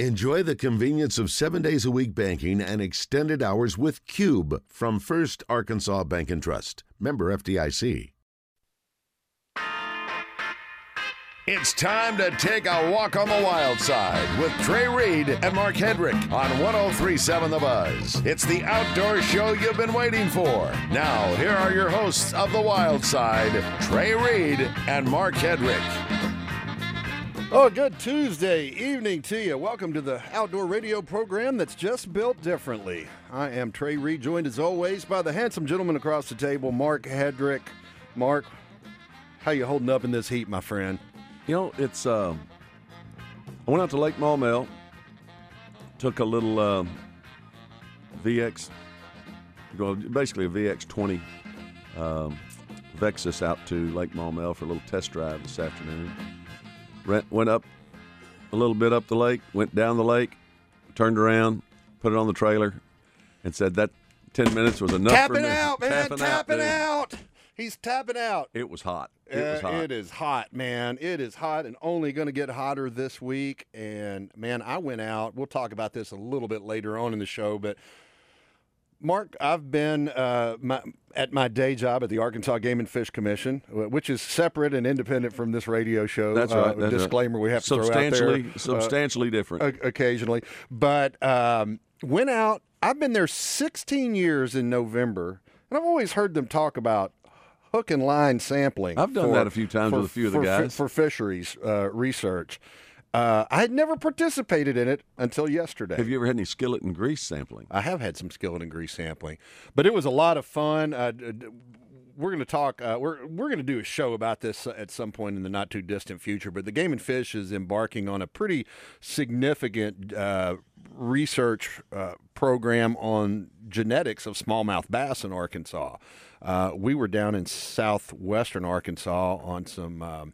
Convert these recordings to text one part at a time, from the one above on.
Enjoy the convenience of seven days a week banking and extended hours with Cube from First Arkansas Bank and Trust. Member FDIC. It's time to take a walk on the wild side with Trey Reid and Mark Hedrick on 1037 The Buzz. It's the outdoor show you've been waiting for. Now, here are your hosts of The Wild Side, Trey Reid and Mark Hedrick. Oh, good Tuesday evening to you. Welcome to the outdoor radio program that's just built differently. I am Trey Reid, joined as always by the handsome gentleman across the table, Mark Hedrick. Mark, how you holding up in this heat, my friend? You know, it's. Uh, I went out to Lake Maumelle, took a little uh, VX, well, basically a VX 20 um, Vexus out to Lake Maumelle for a little test drive this afternoon went up a little bit up the lake, went down the lake, turned around, put it on the trailer, and said that 10 minutes was enough tapping for me. out, man, tapping, tapping out, out. He's tapping out. It was hot. It uh, was hot. It is hot, man. It is hot and only going to get hotter this week. And man, I went out. We'll talk about this a little bit later on in the show, but Mark, I've been uh, my, at my day job at the Arkansas Game and Fish Commission, which is separate and independent from this radio show. That's right. Uh, that's disclaimer right. we have to substantially, throw out there. Substantially uh, different. Occasionally. But um, went out. I've been there 16 years in November, and I've always heard them talk about hook and line sampling. I've done for, that a few times for, with a few of the for, guys. For fisheries uh, research. Uh, I had never participated in it until yesterday. Have you ever had any skillet and grease sampling? I have had some skillet and grease sampling, but it was a lot of fun. Uh, we're going to talk. Uh, we're we're going to do a show about this at some point in the not too distant future. But the Game and Fish is embarking on a pretty significant uh, research uh, program on genetics of smallmouth bass in Arkansas. Uh, we were down in southwestern Arkansas on some. Um,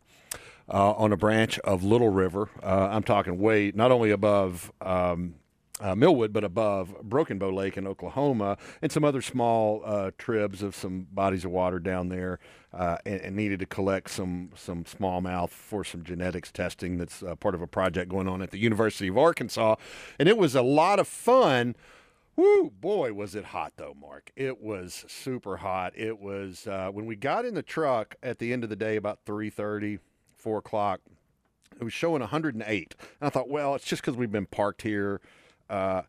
uh, on a branch of Little River. Uh, I'm talking way not only above um, uh, Millwood, but above Broken Bow Lake in Oklahoma, and some other small uh, tribs of some bodies of water down there, uh, and, and, needed to collect some some smallmouth for some genetics testing. That's uh, part of a project going on at the University of Arkansas, and it was a lot of fun. Woo, boy, was it hot though, Mark. It was super hot. It was when we got in the truck at the end of the day, about three thirty four o'clock. It was showing 108. And I thought, well, it's just because we've been parked here. Uh,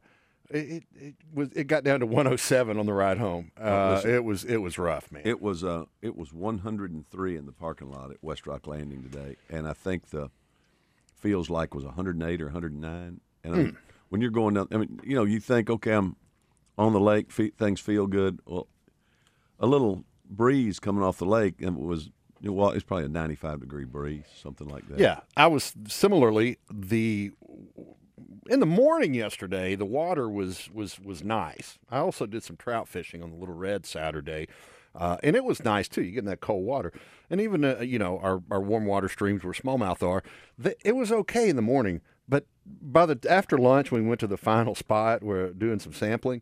it, it, was it got down to 107 on the ride home. Uh, listen, it was it was rough, man. It was uh it was 103 in the parking lot at West Rock Landing today, and I think the feels like was 108 or 109. And mm. when you're going down, I mean, you know, you think, okay, I'm on the lake, things feel good. Well, a little breeze coming off the lake, and it was well, it's probably a 95 degree breeze, something like that. Yeah, I was similarly the in the morning yesterday. The water was was was nice. I also did some trout fishing on the Little Red Saturday, uh, and it was nice too. You get in that cold water, and even uh, you know our our warm water streams where smallmouth are. The, it was okay in the morning, but by the after lunch we went to the final spot, we're doing some sampling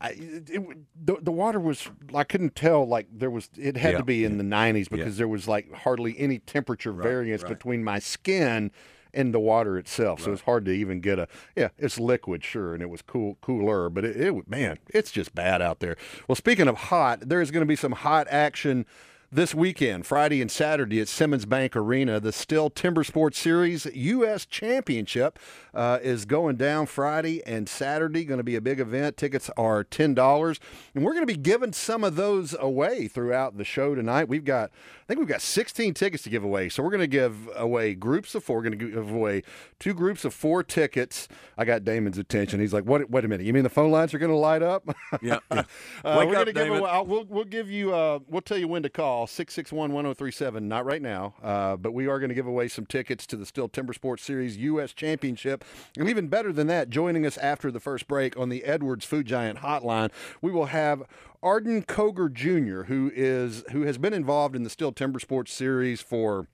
I, it, it, the, the water was I couldn't tell like there was it had yeah. to be in the 90s because yeah. there was like hardly any temperature right, variance right. between my skin and the water itself. Right. So it's hard to even get a yeah, it's liquid sure and it was cool cooler, but it, it man, it's just bad out there. Well, speaking of hot, there is going to be some hot action this weekend, Friday and Saturday at Simmons Bank Arena. The Stihl Timber Sports Series U.S. Championship uh, is going down Friday and Saturday. Going to be a big event. Tickets are ten dollars, and we're going to be giving some of those away throughout the show tonight. We've got, I think we've got 16 tickets to give away. So we're going to give away groups of four. We're going to give away two groups of four tickets. I got Damon's attention. He's like, "What? Wait a minute. You mean the phone lines are going to light up?" Yeah. yeah. uh, we're going to give away. We'll we'll give you. Uh, we'll tell you when to call. 661 1037. Not right now, uh, but we are going to give away some tickets to the Stihl Timber Sports Series U.S. Championship. And even better than that, joining us after the first break on the Edwards Food Giant Hotline, we will have Arden Cogar Jr., who is who has been involved in the Stihl Timber Sports Series for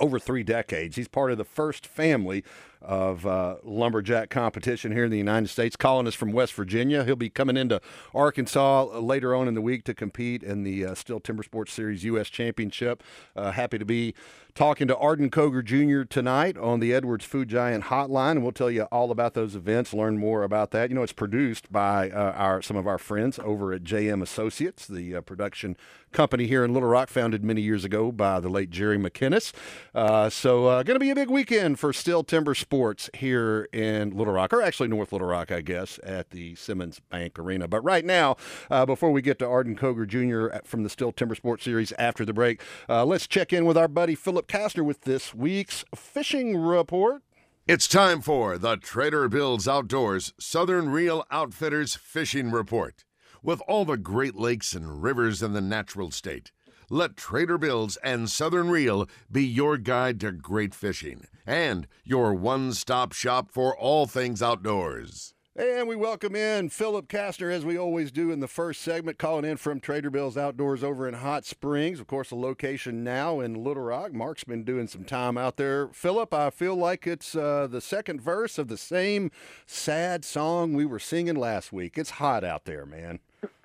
over three decades. He's part of the first family of uh, lumberjack competition here in the United States, calling us from West Virginia. He'll be coming into Arkansas later on in the week to compete in the uh, Stihl Timber Sports Series U.S. Championship. Uh, happy to be talking to Arden Cogar Jr. tonight on the Edwards Food Giant Hotline, and we'll tell you all about those events, learn more about that. You know, it's produced by uh, our some of our friends over at JM Associates, the uh, production company here in Little Rock, founded many years ago by the late Jerry McKinnis. Uh, so, uh, going to be a big weekend for Stihl Timber Sports here in Little Rock, or actually North Little Rock, I guess, at the Simmons Bank Arena. But right now, uh, before we get to Arden Cogar Jr. from the Stihl Timber Sports Series after the break, uh, let's check in with our buddy Philip Kastner with this week's fishing report. It's time for the Trader Bill's Outdoors Southern Reel Outfitters Fishing Report. With all the Great Lakes and rivers in the natural state, let Trader Bill's and Southern Reel be your guide to great fishing and your one stop shop for all things outdoors. And we welcome in Philip Kastner, as we always do in the first segment, calling in from Trader Bill's Outdoors over in Hot Springs. Of course, a location now in Little Rock. Mark's been doing some time out there. Philip, I feel like it's uh, the second verse of the same sad song we were singing last week. It's hot out there, man.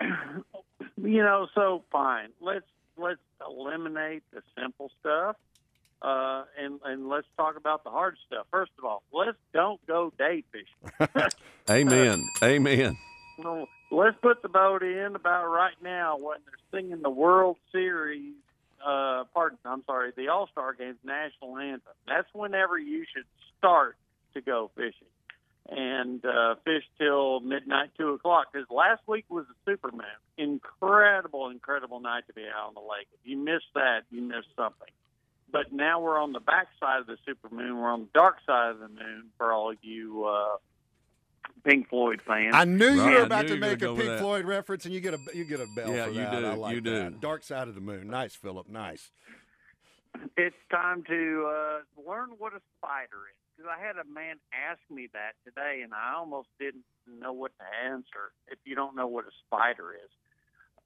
you know, so fine. Let's let's eliminate the simple stuff, uh, and and let's talk about the hard stuff. First of all, let's don't go day fishing. Amen. Amen. No, let's put the boat in about right now when they're singing the World Series. Uh, pardon, I'm sorry, the All Star Games national anthem. That's whenever you should start to go fishing and uh, fish till midnight, two o'clock. Because last week was a superman, incredible, incredible night to be out on the lake. If you missed that, you missed something. But now we're on the back side of the supermoon. We're on the dark side of the moon for all you uh, Pink Floyd fans. I knew you were about to make a Pink. Floyd reference, and you get a you get a bell Yeah, for you that. do, I like you that. do. Dark side of the moon. Nice, Philip. Nice. it's time to uh, learn what a spider is. Because I had a man ask me that today, and I almost didn't know what to answer. If you don't know what a spider is,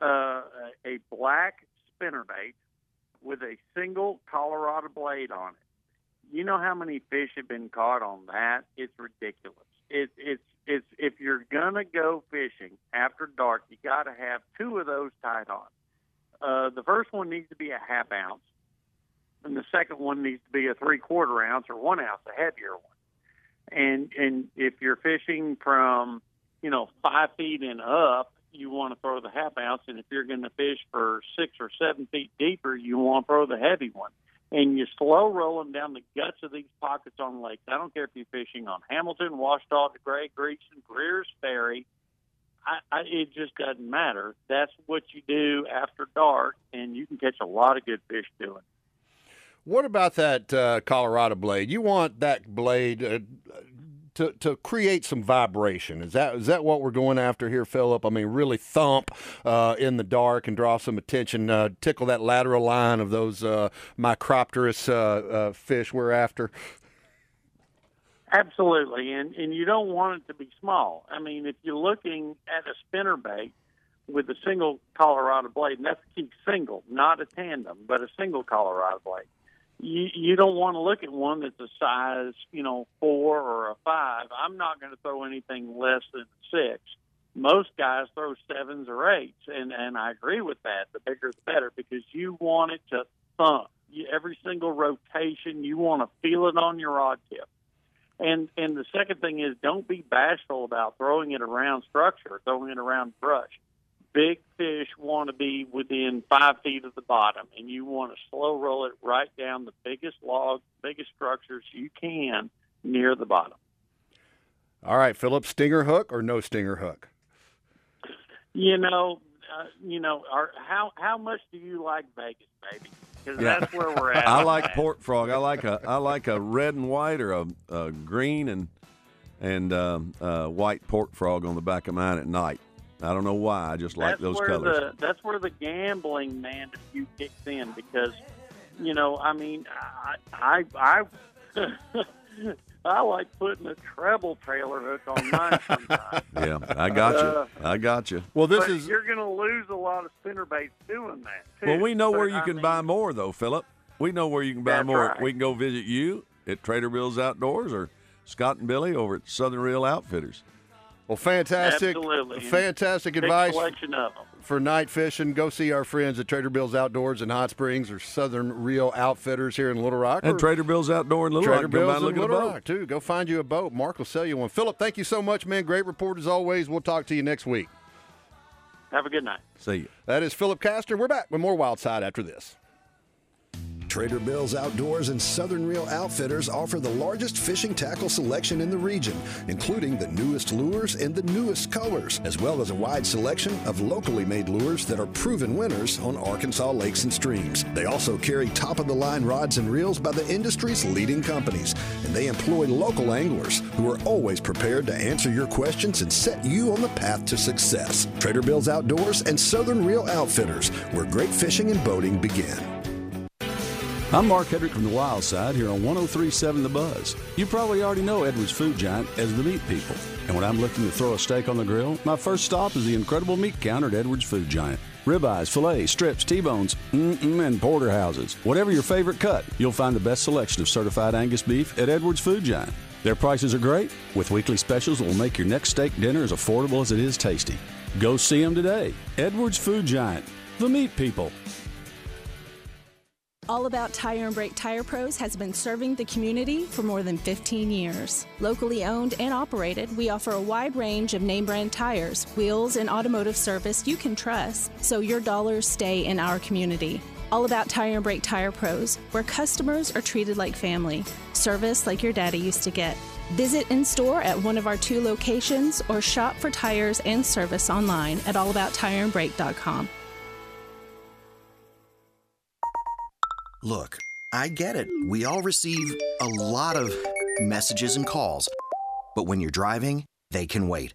uh, a black spinnerbait with a single Colorado blade on it. You know how many fish have been caught on that? It's ridiculous. It, it's it's if you're gonna go fishing after dark, you got to have two of those tied on. Uh, the first one needs to be a half ounce and the second one needs to be a three quarter ounce or one ounce, a heavier one. And and if you're fishing from you know five feet and up, you want to throw the half ounce, and if you're going to fish for six or seven feet deeper, you want to throw the heavy one. And you slow roll them down the guts of these pockets on lakes. I don't care if you're fishing on Hamilton, Ouachita, Gray, Greeson, Greer's Ferry. I, I, it just doesn't matter. That's what you do after dark, and you can catch a lot of good fish doing. What about that uh, Colorado blade? You want that blade uh, to to create some vibration. Is that is that what we're going after here, Philip? I mean, really thump uh, in the dark and draw some attention, uh, tickle that lateral line of those uh, Micropterus uh, uh, fish we're after. Absolutely, and and you don't want it to be small. I mean, if you're looking at a spinner bait with a single Colorado blade, and that's a key single, not a tandem, but a single Colorado blade. You you don't want to look at one that's a size, you know, four or a five. I'm not going to throw anything less than six. Most guys throw sevens or eights, and and I agree with that. The bigger the better because you want it to thump. You, every single rotation, you want to feel it on your rod tip. And and the second thing is don't be bashful about throwing it around structure, throwing it around brush. Big fish want to be within five feet of the bottom, and you want to slow roll it right down the biggest log, biggest structures you can near the bottom. All right, Philip, stinger hook or no stinger hook? You know, uh, you know, are, how how much do you like Vegas, baby? Because Yeah. that's where we're at. I like pork frog. I like a I like a red and white or a, a green and and um, uh, white pork frog on the back of mine at night. I don't know why. I just like that's those where colors. The, that's where the gambling man if you kicks in because, you know, I mean, I I I, I like putting a treble trailer hook on mine sometimes. Yeah, I got Uh, you. I got you. Well, this but is you're going to lose a lot of spinnerbaits doing that. Too. Well, we know But, where you I can mean, buy more, though, Philip. We know where you can buy more. right. We can go visit you at Trader Bill's Outdoors, or Scott and Billy over at Southern Reel Outfitters. Well, fantastic, Absolutely. fantastic Big advice selection of them. for night fishing. Go see our friends at Trader Bill's Outdoors in Hot Springs or Southern Reel Outfitters here in Little Rock. And Trader Bill's Outdoor in Little Trader Rock. Come by Bill's look in Little. Rock too. Go find you a boat. Mark will sell you one. Philip, thank you so much, man. Great report as always. We'll talk to you next week. Have a good night. See you. That is Philip Kastner. We're back with more Wild Side after this. Trader Bill's Outdoors and Southern Reel Outfitters offer the largest fishing tackle selection in the region, including the newest lures and the newest colors, as well as a wide selection of locally made lures that are proven winners on Arkansas lakes and streams. They also carry top of the line rods and reels by the industry's leading companies, and they employ local anglers who are always prepared to answer your questions and set you on the path to success. Trader Bill's Outdoors and Southern Reel Outfitters, where great fishing and boating begin. I'm Mark Hedrick from the Wild Side here on 1037 The Buzz. You probably already know Edwards Food Giant as the meat people. And when I'm looking to throw a steak on the grill, my first stop is the incredible meat counter at Edwards Food Giant. Ribeyes, fillets, strips, T-bones, and porterhouses. Whatever your favorite cut, you'll find the best selection of certified Angus beef at Edwards Food Giant. Their prices are great, with weekly specials that will make your next steak dinner as affordable as it is tasty. Go see them today. Edwards Food Giant, the meat people. All About Tire and Brake Tire Pros has been serving the community for more than 15 years. Locally owned and operated, we offer a wide range of name brand tires, wheels, and automotive service you can trust, so your dollars stay in our community. All About Tire and Brake Tire Pros, where customers are treated like family, service like your daddy used to get. Visit in store at one of our two locations or shop for tires and service online at allabouttireandbrake.com. Look, I get it. We all receive a lot of messages and calls. But when you're driving, they can wait.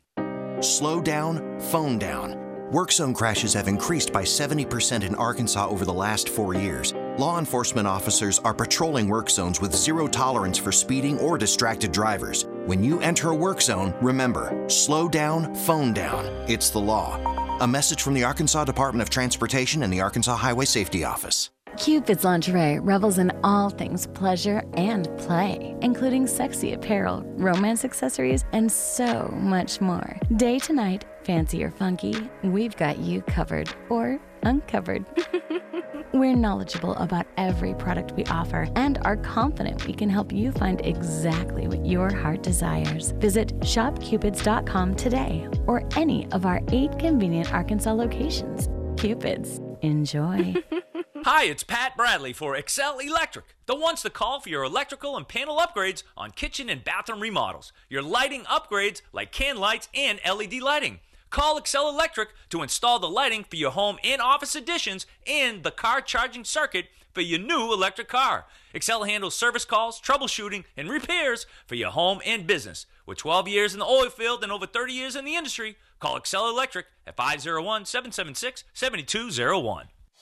Slow down, phone down. Work zone crashes have increased by 70% in Arkansas over the last four years. Law enforcement officers are patrolling work zones with zero tolerance for speeding or distracted drivers. When you enter a work zone, remember slow down, phone down. It's the law. A message from the Arkansas Department of Transportation and the Arkansas Highway Safety Office. Cupid's Lingerie revels in all things pleasure and play, including sexy apparel, romance accessories, and so much more. Day to night, fancy or funky, we've got you covered or uncovered. We're knowledgeable about every product we offer and are confident we can help you find exactly what your heart desires. Visit shopcupids.com today or any of our eight convenient Arkansas locations. Cupids, enjoy. Hi, it's Pat Bradley for Excel Electric, the ones to call for your electrical and panel upgrades on kitchen and bathroom remodels, your lighting upgrades like can lights and LED lighting. Call Excel Electric to install the lighting for your home and office additions and the car charging circuit for your new electric car. Excel handles service calls, troubleshooting, and repairs for your home and business. With 12 years in the oil field and over 30 years in the industry, call Excel Electric at 501 776 7201.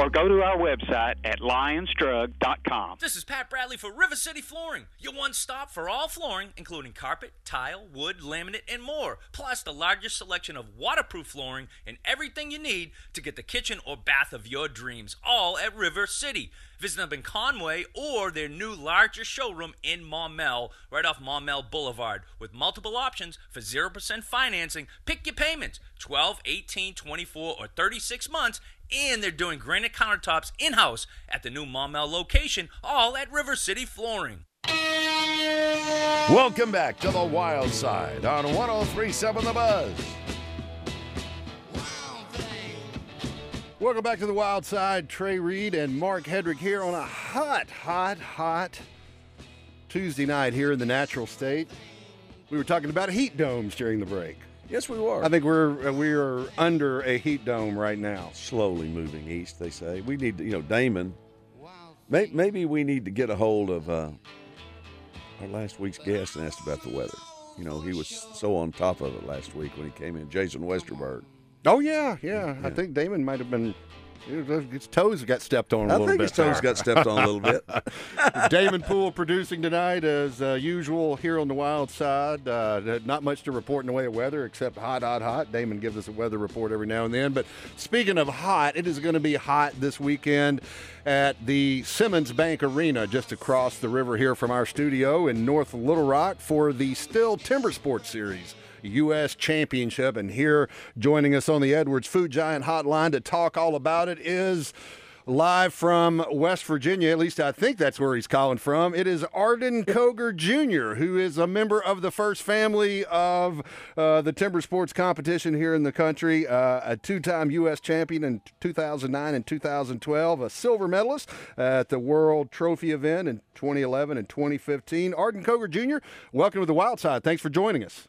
or go to our website at lionsdrug.com. This is Pat Bradley for River City Flooring, your one stop for all flooring, including carpet, tile, wood, laminate, and more. Plus, the largest selection of waterproof flooring and everything you need to get the kitchen or bath of your dreams, all at River City. Visit them in Conway or their new larger showroom in Maumelle, right off Maumelle Boulevard, with multiple options for 0% financing. Pick your payments 12, 18, 24, or 36 months and they're doing granite countertops in house at the new Maumelle location, all at River City Flooring. Welcome back to the Wild Side on 1037 The Buzz. Welcome back to the Wild Side. Trey Reid and Mark Hedrick here on a hot, hot, hot Tuesday night here in the natural state. We were talking about heat domes during the break. Yes, we were. I think we're uh, we are under a heat dome right now. slowly moving east. They say we need to, you know, Damon. May, maybe we need to get a hold of uh, our last week's guest and ask about the weather. you know, he was so on top of it last week when he came in. Jason Westerberg. Oh yeah, yeah. I think Damon might have been. His toes got stepped on a I little bit. I think his toes got stepped on a little bit. Damon Poole producing tonight as uh, usual here on the wild side. Uh, not much to report in the way of weather except hot, hot, hot. Damon gives us a weather report every now and then. But speaking of hot, it is going to be hot this weekend at the Simmons Bank Arena just across the river here from our studio in North Little Rock for the Stihl Timber Sports Series. U.S. Championship. And here joining us on the Edwards Food Giant Hotline to talk all about it is live from West Virginia. At least I think that's where he's calling from. It is Arden Cogar Jr., who is a member of the first family of uh, the timber sports competition here in the country, uh, a two time U.S. champion in 2009 and 2012, a silver medalist at the World Trophy event in 2011 and 2015. Arden Cogar Jr., welcome to the Wild Side. Thanks for joining us.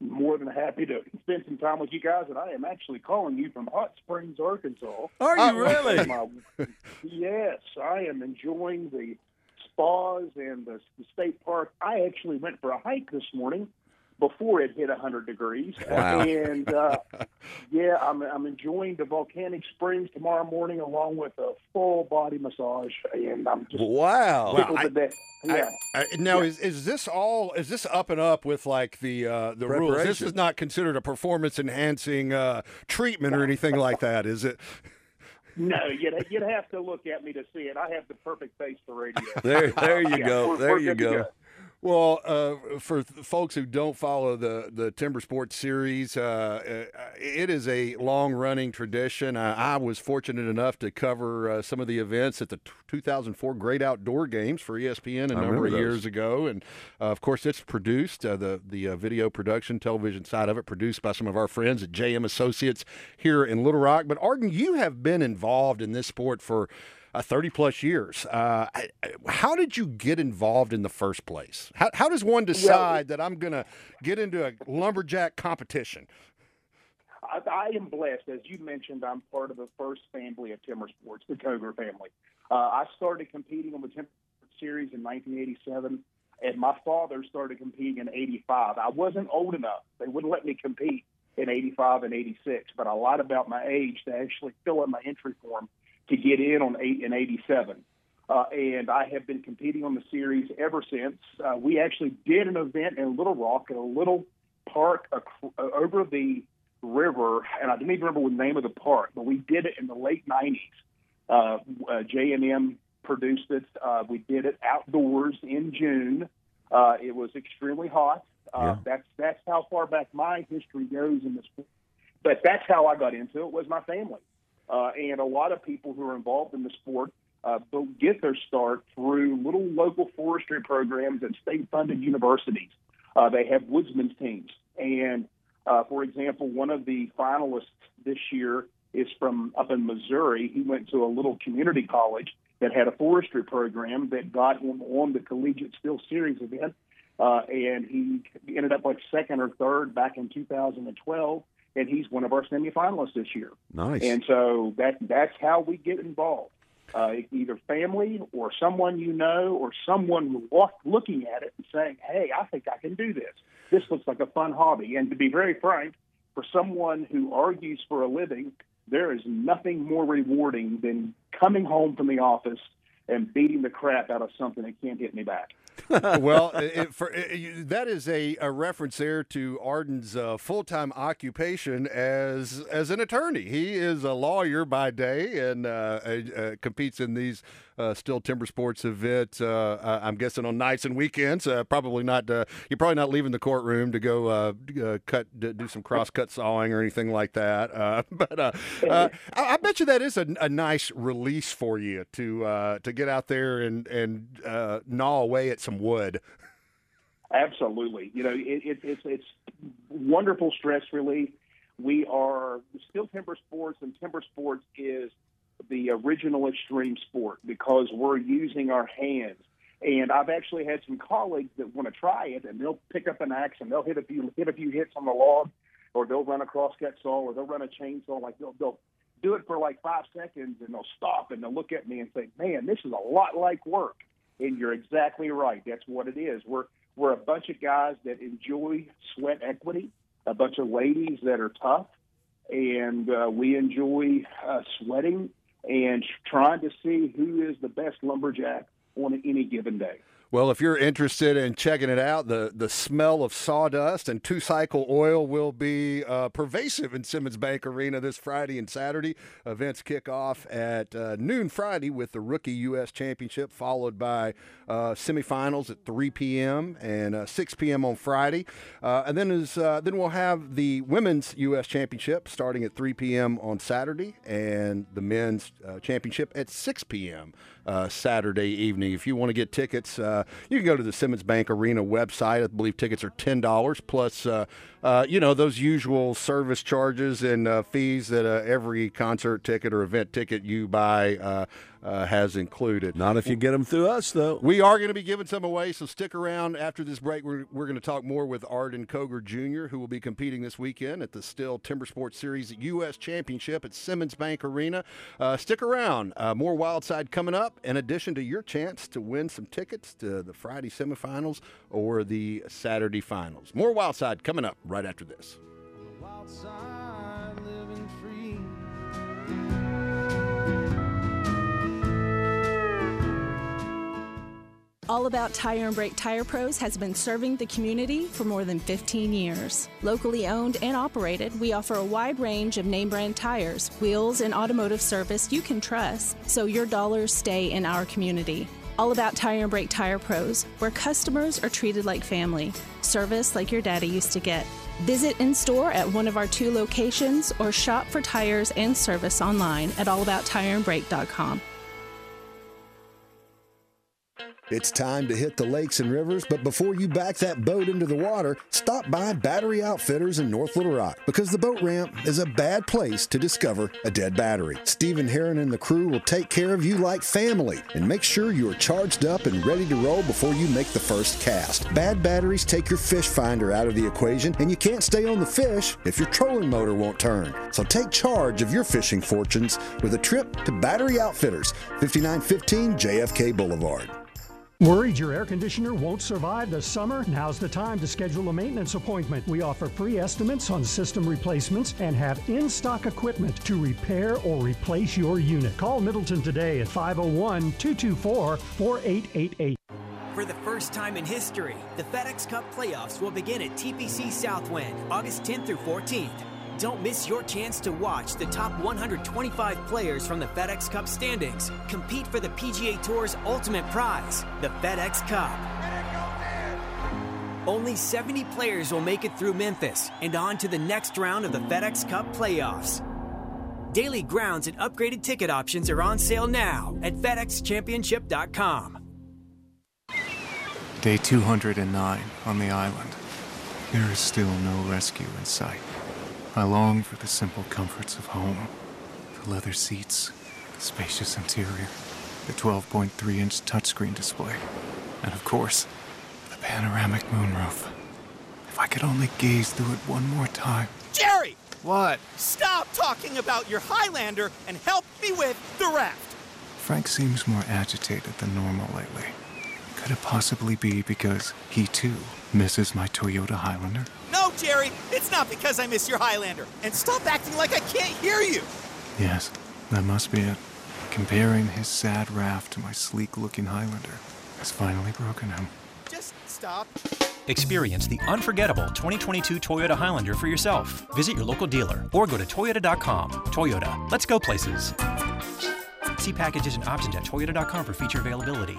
More than happy to spend some time with you guys. And I am actually calling you from Hot Springs, Arkansas. Are you oh, really? My- yes, I am enjoying the spas and the, the state park. I actually went for a hike this morning before it hit 100 degrees. Wow. And uh, yeah, I'm, I'm enjoying the volcanic springs tomorrow morning along with a full body massage. And I'm just Wow. tickled I- Yeah. I, now is is this all is this up and up with like the uh, the rules? This is not considered a performance enhancing uh, treatment or anything like that, is it? No, you'd, you'd have to look at me to see it. I have the perfect face for radio. There, there you Yeah, go. we're- There we're you go. go. Well, uh, for th- folks who don't follow the, the Timber Sports Series, uh, uh, it is a long running tradition. Uh, I was fortunate enough to cover uh, some of the events at the t- 2004 Great Outdoor Games for ESPN a I number of those. years ago, and uh, of course, it's produced uh, the the uh, video production, television side of it, produced by some of our friends at JM Associates here in Little Rock. But Arden, you have been involved in this sport for uh, 30 plus years. Uh, how did you get involved in the first place? How, how does one decide that I'm going to get into a lumberjack competition? I, I am blessed, as you mentioned. I'm part of the first family of timber sports, the Cogar family. Uh, I started competing on the timber series in 1987, and my father started competing in '85. I wasn't old enough; they wouldn't let me compete in '85 and '86. But I lied about my age to actually fill in my entry form to get in on eight and '87. Uh, and I have been competing on the series ever since. Uh, we actually did an event in Little Rock at a little park ac- uh, over the river, and I don't even remember the name of the park, but we did it in the late '90s. Uh, uh, J&M produced it. Uh, we did it outdoors in June. Uh, it was extremely hot. Uh, That's that's how far back my history goes in this. But that's how I got into it. Was my family, uh, and a lot of people who are involved in the sport uh, get their start through little local forestry programs at state-funded universities. Uh, they have woodsman's teams, and uh, for example, one of the finalists this year is from up in Missouri. He went to a little community college that had a forestry program that got him on the Collegiate Stihl Series event, uh, and he ended up like second or third back in 2012, and he's one of our semifinalists this year. Nice. And so that that's how we get involved. Uh, either family or someone you know or someone walk, looking at it and saying, "Hey, I think I can do this. This looks like a fun hobby." And to be very frank, for someone who argues for a living, there is nothing more rewarding than coming home from the office and beating the crap out of something that can't hit me back. Well, it, for, it, that is a, a reference there to Arden's uh, full time occupation as as an attorney. He is a lawyer by day and uh, uh, competes in these uh, Stihl timber sports event. Uh, I'm guessing on nights and weekends. Uh, probably not. Uh, you're probably not leaving the courtroom to go uh, uh, cut do some cross cut sawing or anything like that. Uh, but uh, uh, I, I bet you that is a, a nice release for you to uh, to get out there and and uh, gnaw away at some wood. Absolutely. You know, it, it, it's it's wonderful stress relief. We are Stihl timber sports, and timber sports is the original extreme sport because we're using our hands. And I've actually had some colleagues that want to try it, and they'll pick up an axe and they'll hit a few hit a few hits on the log, or they'll run a crosscut saw, or they'll run a chainsaw. Like they'll they'll do it for like five seconds, and they'll stop and they'll look at me and say, "Man, this is a lot like work." And you're exactly right. That's what it is. We're We're a bunch of guys that enjoy sweat equity, a bunch of ladies that are tough, and uh, we enjoy uh, sweating and trying to see who is the best lumberjack on any given day. Well, if you're interested in checking it out, the, the smell of sawdust and two cycle oil will be uh, pervasive in Simmons Bank Arena this Friday and Saturday. Events kick off at uh, noon Friday with the Rookie U.S. Championship, followed by uh, semifinals at 3 p.m. and uh, 6 p.m. on Friday. Uh, and then, is, uh, then we'll have the Women's U.S. Championship starting at 3 p.m. on Saturday and the Men's Championship at 6 p.m. Saturday evening. If you want to get tickets, uh, you can go to the Simmons Bank Arena website. I believe tickets are ten dollars plus, uh, you know, those usual service charges and uh, fees that uh, every concert ticket or event ticket you buy uh, uh, has included. Not if you get them through us, though. We are going to be giving some away, so stick around after this break. We're, we're going to talk more with Arden Cogar Jr., who will be competing this weekend at the Stihl Timber Sports Series U.S. Championship at Simmons Bank Arena. Uh, stick around. Uh, more Wildside coming up, in addition to your chance to win some tickets to the Friday semifinals or the Saturday finals. More Wildside coming up right after this. All About Tire and Brake Tire Pros has been serving the community for more than 15 years. Locally owned and operated, we offer a wide range of name brand tires, wheels, and automotive service you can trust, so your dollars stay in our community. All About Tire and Brake Tire Pros, where customers are treated like family, service like your daddy used to get. Visit in store at one of our two locations or shop for tires and service online at allabouttireandbrake.com. It's time to hit the lakes and rivers, but before you back that boat into the water, stop by Battery Outfitters in North Little Rock because the boat ramp is a bad place to discover a dead battery. Stephen Heron and the crew will take care of you like family and make sure you are charged up and ready to roll before you make the first cast. Bad batteries take your fish finder out of the equation, and you can't stay on the fish if your trolling motor won't turn. So take charge of your fishing fortunes with a trip to Battery Outfitters, 5915 JFK Boulevard. Worried your air conditioner won't survive the summer? Now's the time to schedule a maintenance appointment. We offer free estimates on system replacements and have in stock equipment to repair or replace your unit. Call Middleton today at 501 224 4888. For the first time in history, the FedEx Cup playoffs will begin at TPC Southwind August 10th through 14th. Don't miss your chance to watch the top 125 players from the FedEx Cup standings compete for the PGA Tour's ultimate prize, the FedEx Cup. Only 70 players will make it through Memphis and on to the next round of the FedEx Cup playoffs. Daily grounds and upgraded ticket options are on sale now at FedExChampionship.com. Day 209 on the island. There is still no rescue in sight. I long for the simple comforts of home the leather seats, the spacious interior, the 12.3 inch touchscreen display, and of course, the panoramic moonroof. If I could only gaze through it one more time. Jerry! What? Stop talking about your Highlander and help me with the raft! Frank seems more agitated than normal lately. Could it possibly be because he too misses my Toyota Highlander? No, Jerry, it's not because I miss your Highlander. And stop acting like I can't hear you. Yes, that must be it. Comparing his sad raft to my sleek looking Highlander has finally broken him. Just stop. Experience the unforgettable 2022 Toyota Highlander for yourself. Visit your local dealer or go to Toyota.com. Toyota, let's go places. See packages and options at Toyota.com for feature availability.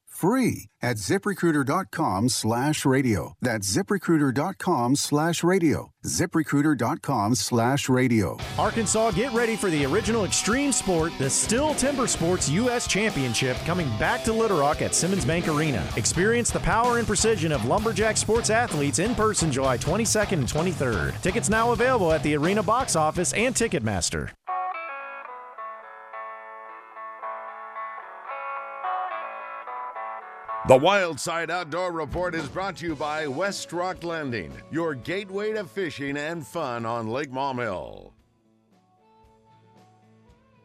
free at ziprecruiter.com slash radio. That's ziprecruiter.com slash radio. ziprecruiter.com slash radio. Arkansas, get ready for the original extreme sport, the Stihl Timber Sports U.S. Championship, coming back to Little Rock at Simmons Bank Arena. Experience the power and precision of Lumberjack sports athletes in person July 22nd and 23rd. Tickets now available at the arena box office and Ticketmaster. The Wild Side Outdoor Report is brought to you by West Rock Landing, your gateway to fishing and fun on Lake Maumelle.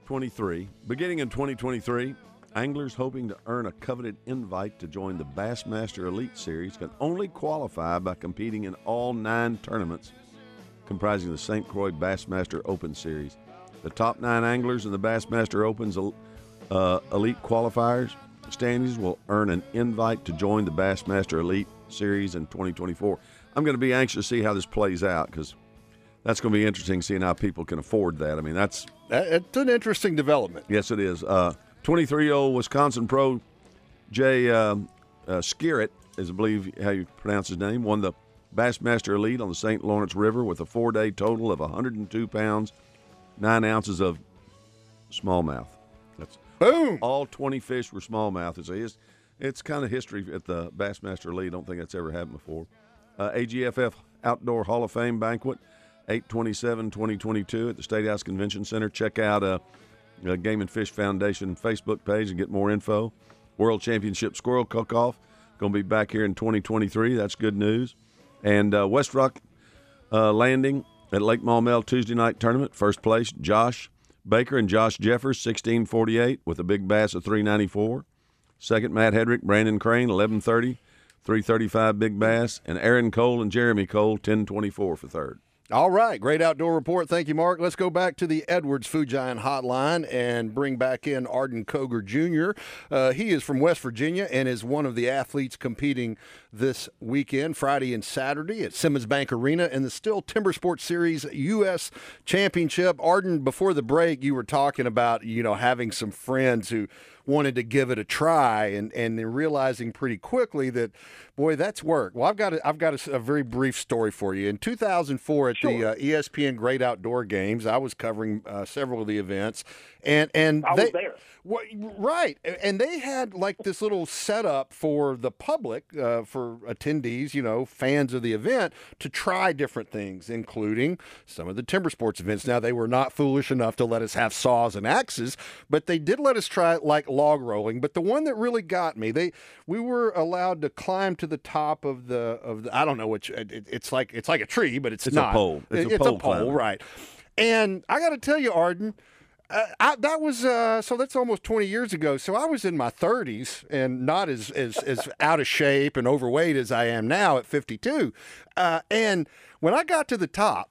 23. Beginning in 2023, anglers hoping to earn a coveted invite to join the Bassmaster Elite Series can only qualify by competing in all nine tournaments comprising the St. Croix Bassmaster Open Series. The top nine anglers in the Bassmaster Open's uh, Elite qualifiers standings will earn an invite to join the Bassmaster Elite Series in 2024. I'm going to be anxious to see how this plays out because that's going to be interesting seeing how people can afford that. I mean, that's it's an interesting development. Yes, it is. 23 year old Wisconsin pro Jay uh, uh, Skerritt, is I believe how you pronounce his name, won the Bassmaster Elite on the St. Lawrence River with a four day total of 102 pounds, nine ounces of smallmouth. Boom. All 20 fish were smallmouth. It's, it's, it's kind of history at the Bassmaster. I don't think that's ever happened before. Uh, AGFF Outdoor Hall of Fame banquet, 827 2022 at the State House Convention Center. Check out uh, uh, Game and Fish Foundation Facebook page and get more info. World Championship Squirrel Cook Off going to be back here in 2023. That's good news. And uh, West Rock uh, Landing at Lake Maumelle Tuesday night tournament. First place, Josh Baker and Josh Jeffers, 1648 with a big bass of 394. Second, Matt Hedrick, Brandon Crane, 1130, 335 big bass. And Aaron Cole and Jeremy Cole, 1024 for third. All right, great outdoor report. Thank you, Mark. Let's go back to the Edwards Food Giant hotline and bring back in Arden Cogar Jr. Uh, he is from West Virginia and is one of the athletes competing this weekend, Friday and Saturday, at Simmons Bank Arena in the Still Timber Sports Series U.S. Championship. Arden, before the break, you were talking about you know having some friends who wanted to give it a try and and realizing pretty quickly that boy that's work well i've got a, i've got a, a very brief story for you in 2004 at sure. the uh, espn great outdoor games i was covering uh, several of the events and and I they, was there. Well, right, and they had like this little setup for the public, uh, for attendees, you know, fans of the event, to try different things, including some of the timber sports events. Now they were not foolish enough to let us have saws and axes, but they did let us try like log rolling. But the one that really got me, they we were allowed to climb to the top of the of the I don't know which it, it's like it's like a tree, but it's, it's not a pole. It's, it's a pole, a pole right? And I got to tell you, Arden. Uh, I, that was uh, so that's almost 20 years ago. So I was in my 30s and not as, as, as out of shape and overweight as I am now at 52. Uh, and when I got to the top,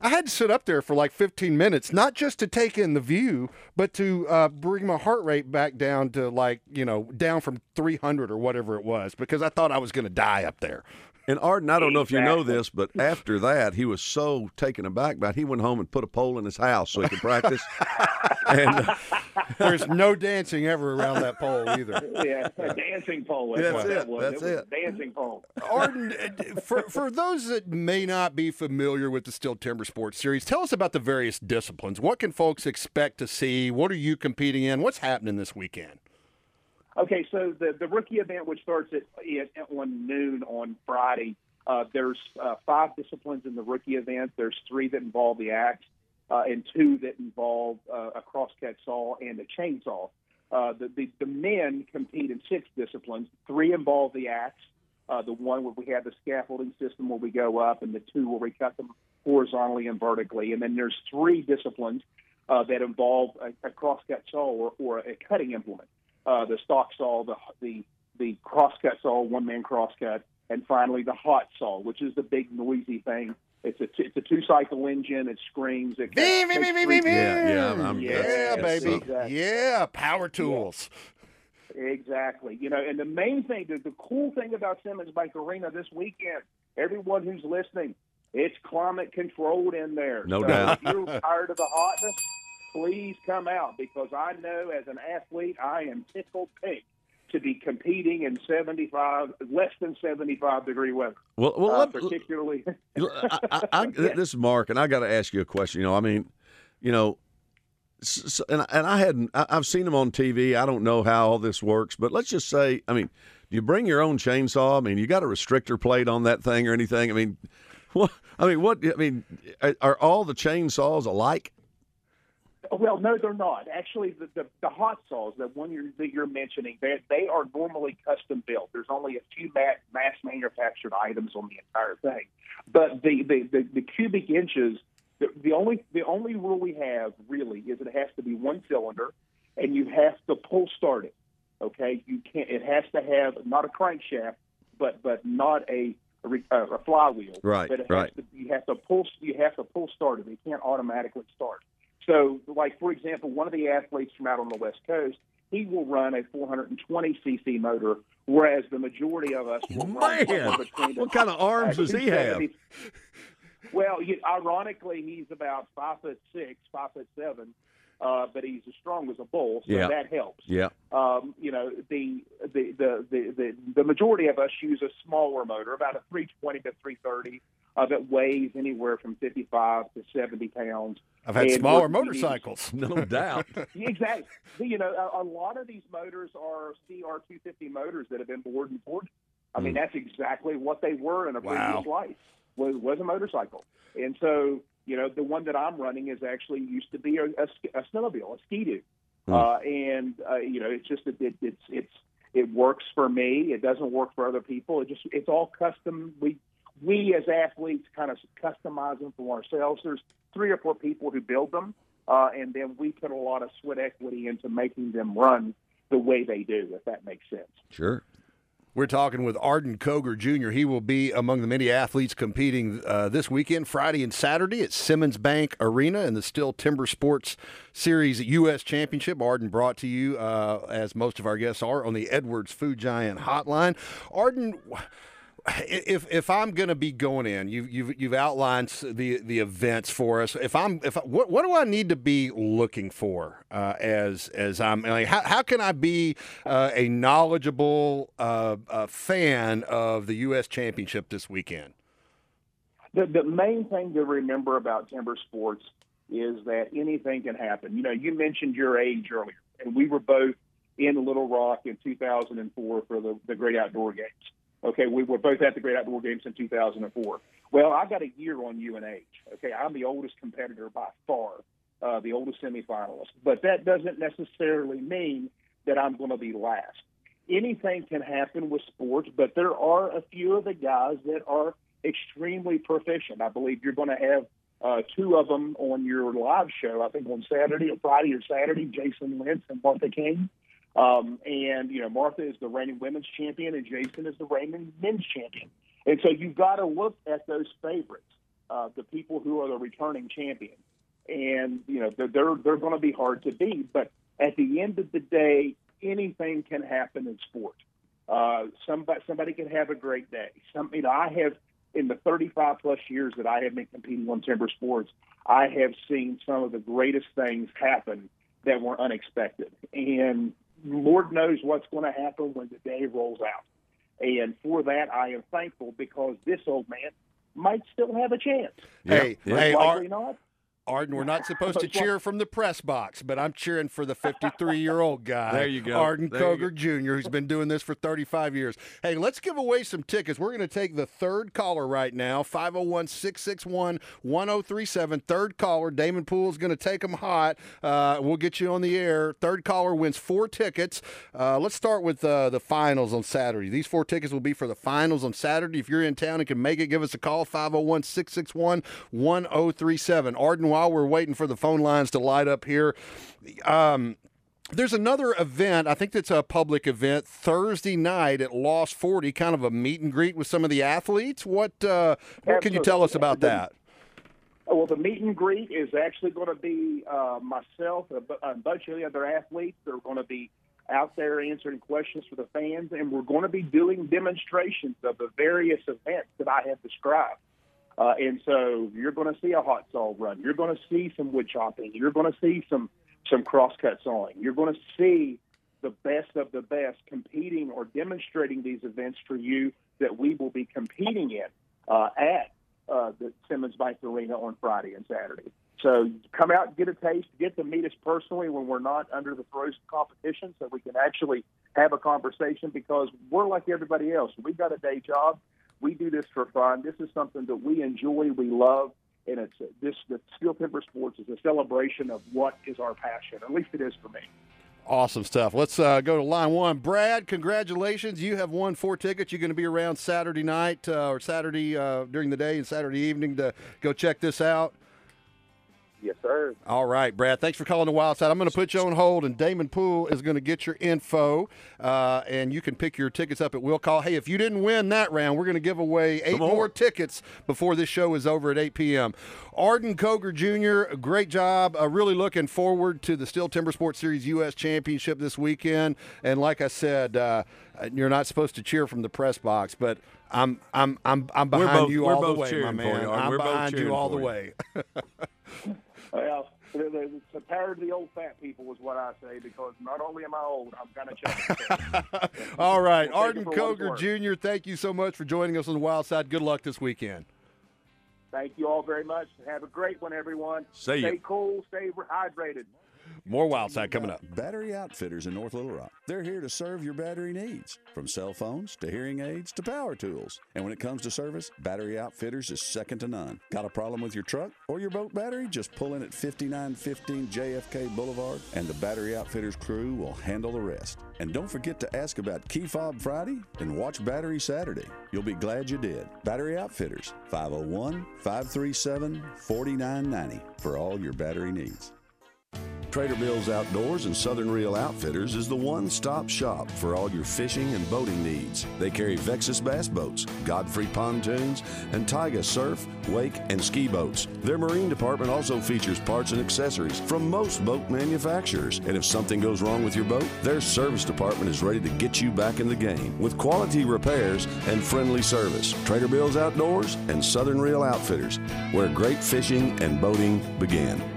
I had to sit up there for like 15 minutes, not just to take in the view, but to uh, bring my heart rate back down to like, you know, down from 300 or whatever it was because I thought I was going to die up there. And Arden, I don't know if you know this, but after that, he was so taken aback by it, he went home and put a pole in his house so he could practice. and uh, there's no dancing ever around that pole either. Yeah, a dancing pole. That's, That's what it. That was. That's it. Was it. a dancing pole. Arden, uh, for, for those that may not be familiar with the Stihl Timber Sports Series, tell us about the various disciplines. What can folks expect to see? What are you competing in? What's happening this weekend? Okay, so the the rookie event, which starts at, at one noon on Friday, uh, there's uh, five disciplines in the rookie event. There's three that involve the axe, uh, and two that involve uh, a crosscut saw and a chainsaw. Uh, the, the the men compete in six disciplines. Three involve the axe. Uh, the one where we have the scaffolding system where we go up, and the two where we cut them horizontally and vertically. And then there's three disciplines that involve a, a crosscut saw or, or a cutting implement. Uh, the stock saw, the the the crosscut saw, one man crosscut, and finally the hot saw, which is the big noisy thing. It's a it's a two cycle engine. It screams. It Beep, beep, beep, beep, beep, Yeah, yeah, I'm- I'm- yeah, that's- that's baby, something. yeah, power tools. Exactly. You know, and the main thing, the, the cool thing about Simmons Bank Arena this weekend, everyone who's listening, it's climate controlled in there. No so doubt. If you're tired of the hotness, please come out because I know as an athlete I am tickled pink to be competing in 75 less than 75 degree weather. Well, well uh, particularly. I, I, I, This is Mark, and I got to ask you a question. You know, I mean, you know, and and I hadn't. I've seen them on TV. I don't know how all this works, but let's just say, I mean, do you bring your own chainsaw? I mean, you got a restrictor plate on that thing or anything? I mean, what? I mean, what? I mean, are all the chainsaws alike? Well, no, they're not. Actually, the, the, the hot saws, the one you're, that you're mentioning, they, they are normally custom built. There's only a few mass, mass manufactured items on the entire thing. But the, the, the, the cubic inches, the, the only the only rule we have really is it has to be one cylinder, and you have to pull start it. Okay, you can't. It has to have not a crankshaft, but but not a a, a flywheel. Right, But it right. To, you have to pull. You have to pull start it. It can't automatically start. So, like for example, one of the athletes from out on the West Coast, he will run a 420 cc motor, whereas the majority of us will run Man, somewhere between. what kind of arms uh, does he have? Well, you, ironically, he's about five foot six, five foot seven, uh, but he's as strong as a bull, so Yeah. that helps. Yeah. Um, you know, the the, the the the the majority of us use a smaller motor, about a 320 to 330, uh, that weighs anywhere from 55 to 70 pounds. I've had And smaller what we motorcycles. No doubt. Exactly. You know, a, a lot of these motors are CR250 motors that have been bored and bored. I mean, Mm. that's exactly what they were in a Wow. previous life. Was was a motorcycle, and so you know, the one that I'm running is actually used to be a, a, sk- a snowmobile, a ski-doo, Hmm. uh, and uh, you know, it's just that it, it's it's it works for me. It doesn't work for other people. It just it's all custom. We we as athletes kind of customize them for ourselves. There's three or four people who build them, uh, and then we put a lot of sweat equity into making them run the way they do. If that makes sense. Sure. We're talking with Arden Cogar Jr. He will be among the many athletes competing uh, this weekend, Friday and Saturday at Simmons Bank Arena in the Stihl Timber Sports Series U.S. Championship. Arden brought to you, uh, as most of our guests are, on the Edwards Food Giant Hotline. Arden, if if I'm going to be going in, you've you've you've outlined the the events for us. If I'm if I, what what do I need to be looking for uh, as as I'm like, how how can I be uh, a knowledgeable uh, uh, fan of the U.S. Championship this weekend? The, the main thing to remember about timber sports is that anything can happen. You know, you mentioned your age earlier, and we were both in Little Rock in 2004 for the, the Great Outdoor Games. Okay, we were both at the Great Outdoor Games in 2004. Well, I got a year on age. Okay, I'm the oldest competitor by far, uh, the oldest semifinalist. But that doesn't necessarily mean that I'm going to be last. Anything can happen with sports, but there are a few of the guys that are extremely proficient. I believe you're going to have uh, two of them on your live show. I think on Saturday or Friday or Saturday, Jason Lentz and Martha King. Um, and you know, Martha is the reigning women's champion, and Jason is the reigning men's champion. And so you've got to look at those favorites, uh, the people who are the returning champion. And you know, they're they're, they're going to be hard to beat. But at the end of the day, anything can happen in sport. Uh, somebody somebody can have a great day. Some, you know, I have in the 35 plus years that I have been competing on timber sports, I have seen some of the greatest things happen that were unexpected. And Lord knows what's going to happen when the day rolls out. And for that, I am thankful because this old man might still have a chance. Hey, Most hey, likely Ar- not. Arden, we're not supposed to cheer from the press box, but I'm cheering for the 53 year old guy. There you go. Arden There Cogar Jr., who's been doing this for 35 years. Hey, let's give away some tickets. We're going to take the third caller right now 501 661 1037. Third caller. Damon Poole is going to take them hot. Uh, we'll get you on the air. Third caller wins four tickets. Uh, let's start with uh, the finals on Saturday. These four tickets will be for the finals on Saturday. If you're in town and can make it, give us a call 501 661 1037. Arden, while we're waiting for the phone lines to light up here, um, there's another event. I think it's a public event Thursday night at Lost 40, kind of a meet and greet with some of the athletes. What uh, what can you tell us about that? Oh, Well, the meet and greet is actually going to be uh, myself, a, a bunch of the other athletes. They're going to be out there answering questions for the fans, and we're going to be doing demonstrations of the various events that I have described. Uh, and so you're going to see a hot saw run. You're going to see some wood chopping. You're going to see some some crosscut sawing. You're going to see the best of the best competing or demonstrating these events for you that we will be competing in uh, at uh, the Simmons Bank Arena on Friday and Saturday. So come out get a taste, get to meet us personally when we're not under the throes of competition so we can actually have a conversation because we're like everybody else. We've got a day job. We do this for fun. This is something that we enjoy, we love, and it's this the Stihl Timber Sports is a celebration of what is our passion. At least it is for me. Awesome stuff. Let's uh, go to line one. Brad, congratulations. You have won four tickets. You're going to be around Saturday night uh, or Saturday uh, during the day and Saturday evening to go check this out. Yes, sir. All right, Brad. Thanks for calling the Wild Side. I'm going to put you on hold, and Damon Poole is going to get your info, uh, and you can pick your tickets up at Will Call. Hey, if you didn't win that round, we're going to give away eight more tickets before this show is over at 8 p.m. Arden Cogar Jr., great job. Uh, really looking forward to the Stihl Timber Sports Series U.S. Championship this weekend. And like I said, uh, you're not supposed to cheer from the press box, but I'm I'm I'm I'm behind both- you all the way, my man. I'm behind you all the way. Well, the, the, the power of the old fat people is what I say because not only am I old, I'm kind of chubby. All right, We'll Arden it for what it's Cogar. Jr., thank you so much for joining us on the Wild Side. Good luck this weekend. Thank you all very much. Have a great one, everyone. See ya. stay cool, stay hydrated. More Wild Side coming up. Battery Outfitters in North Little Rock. They're here to serve your battery needs, from cell phones to hearing aids to power tools. And when it comes to service, Battery Outfitters is second to none. Got a problem with your truck or your boat battery? Just pull in at 5915 JFK Boulevard, and the Battery Outfitters crew will handle the rest. And don't forget to ask about Key Fob Friday and watch Battery Saturday. You'll be glad you did. Battery Outfitters, 501 537 4990 for all your battery needs. Trader Bill's Outdoors and Southern Reel Outfitters is the one stop shop for all your fishing and boating needs. They carry Vexus bass boats, Godfrey pontoons, and Taiga surf, wake, and ski boats. Their marine department also features parts and accessories from most boat manufacturers. And if something goes wrong with your boat, their service department is ready to get you back in the game with quality repairs and friendly service. Trader Bill's Outdoors and Southern Reel Outfitters, where great fishing and boating begin.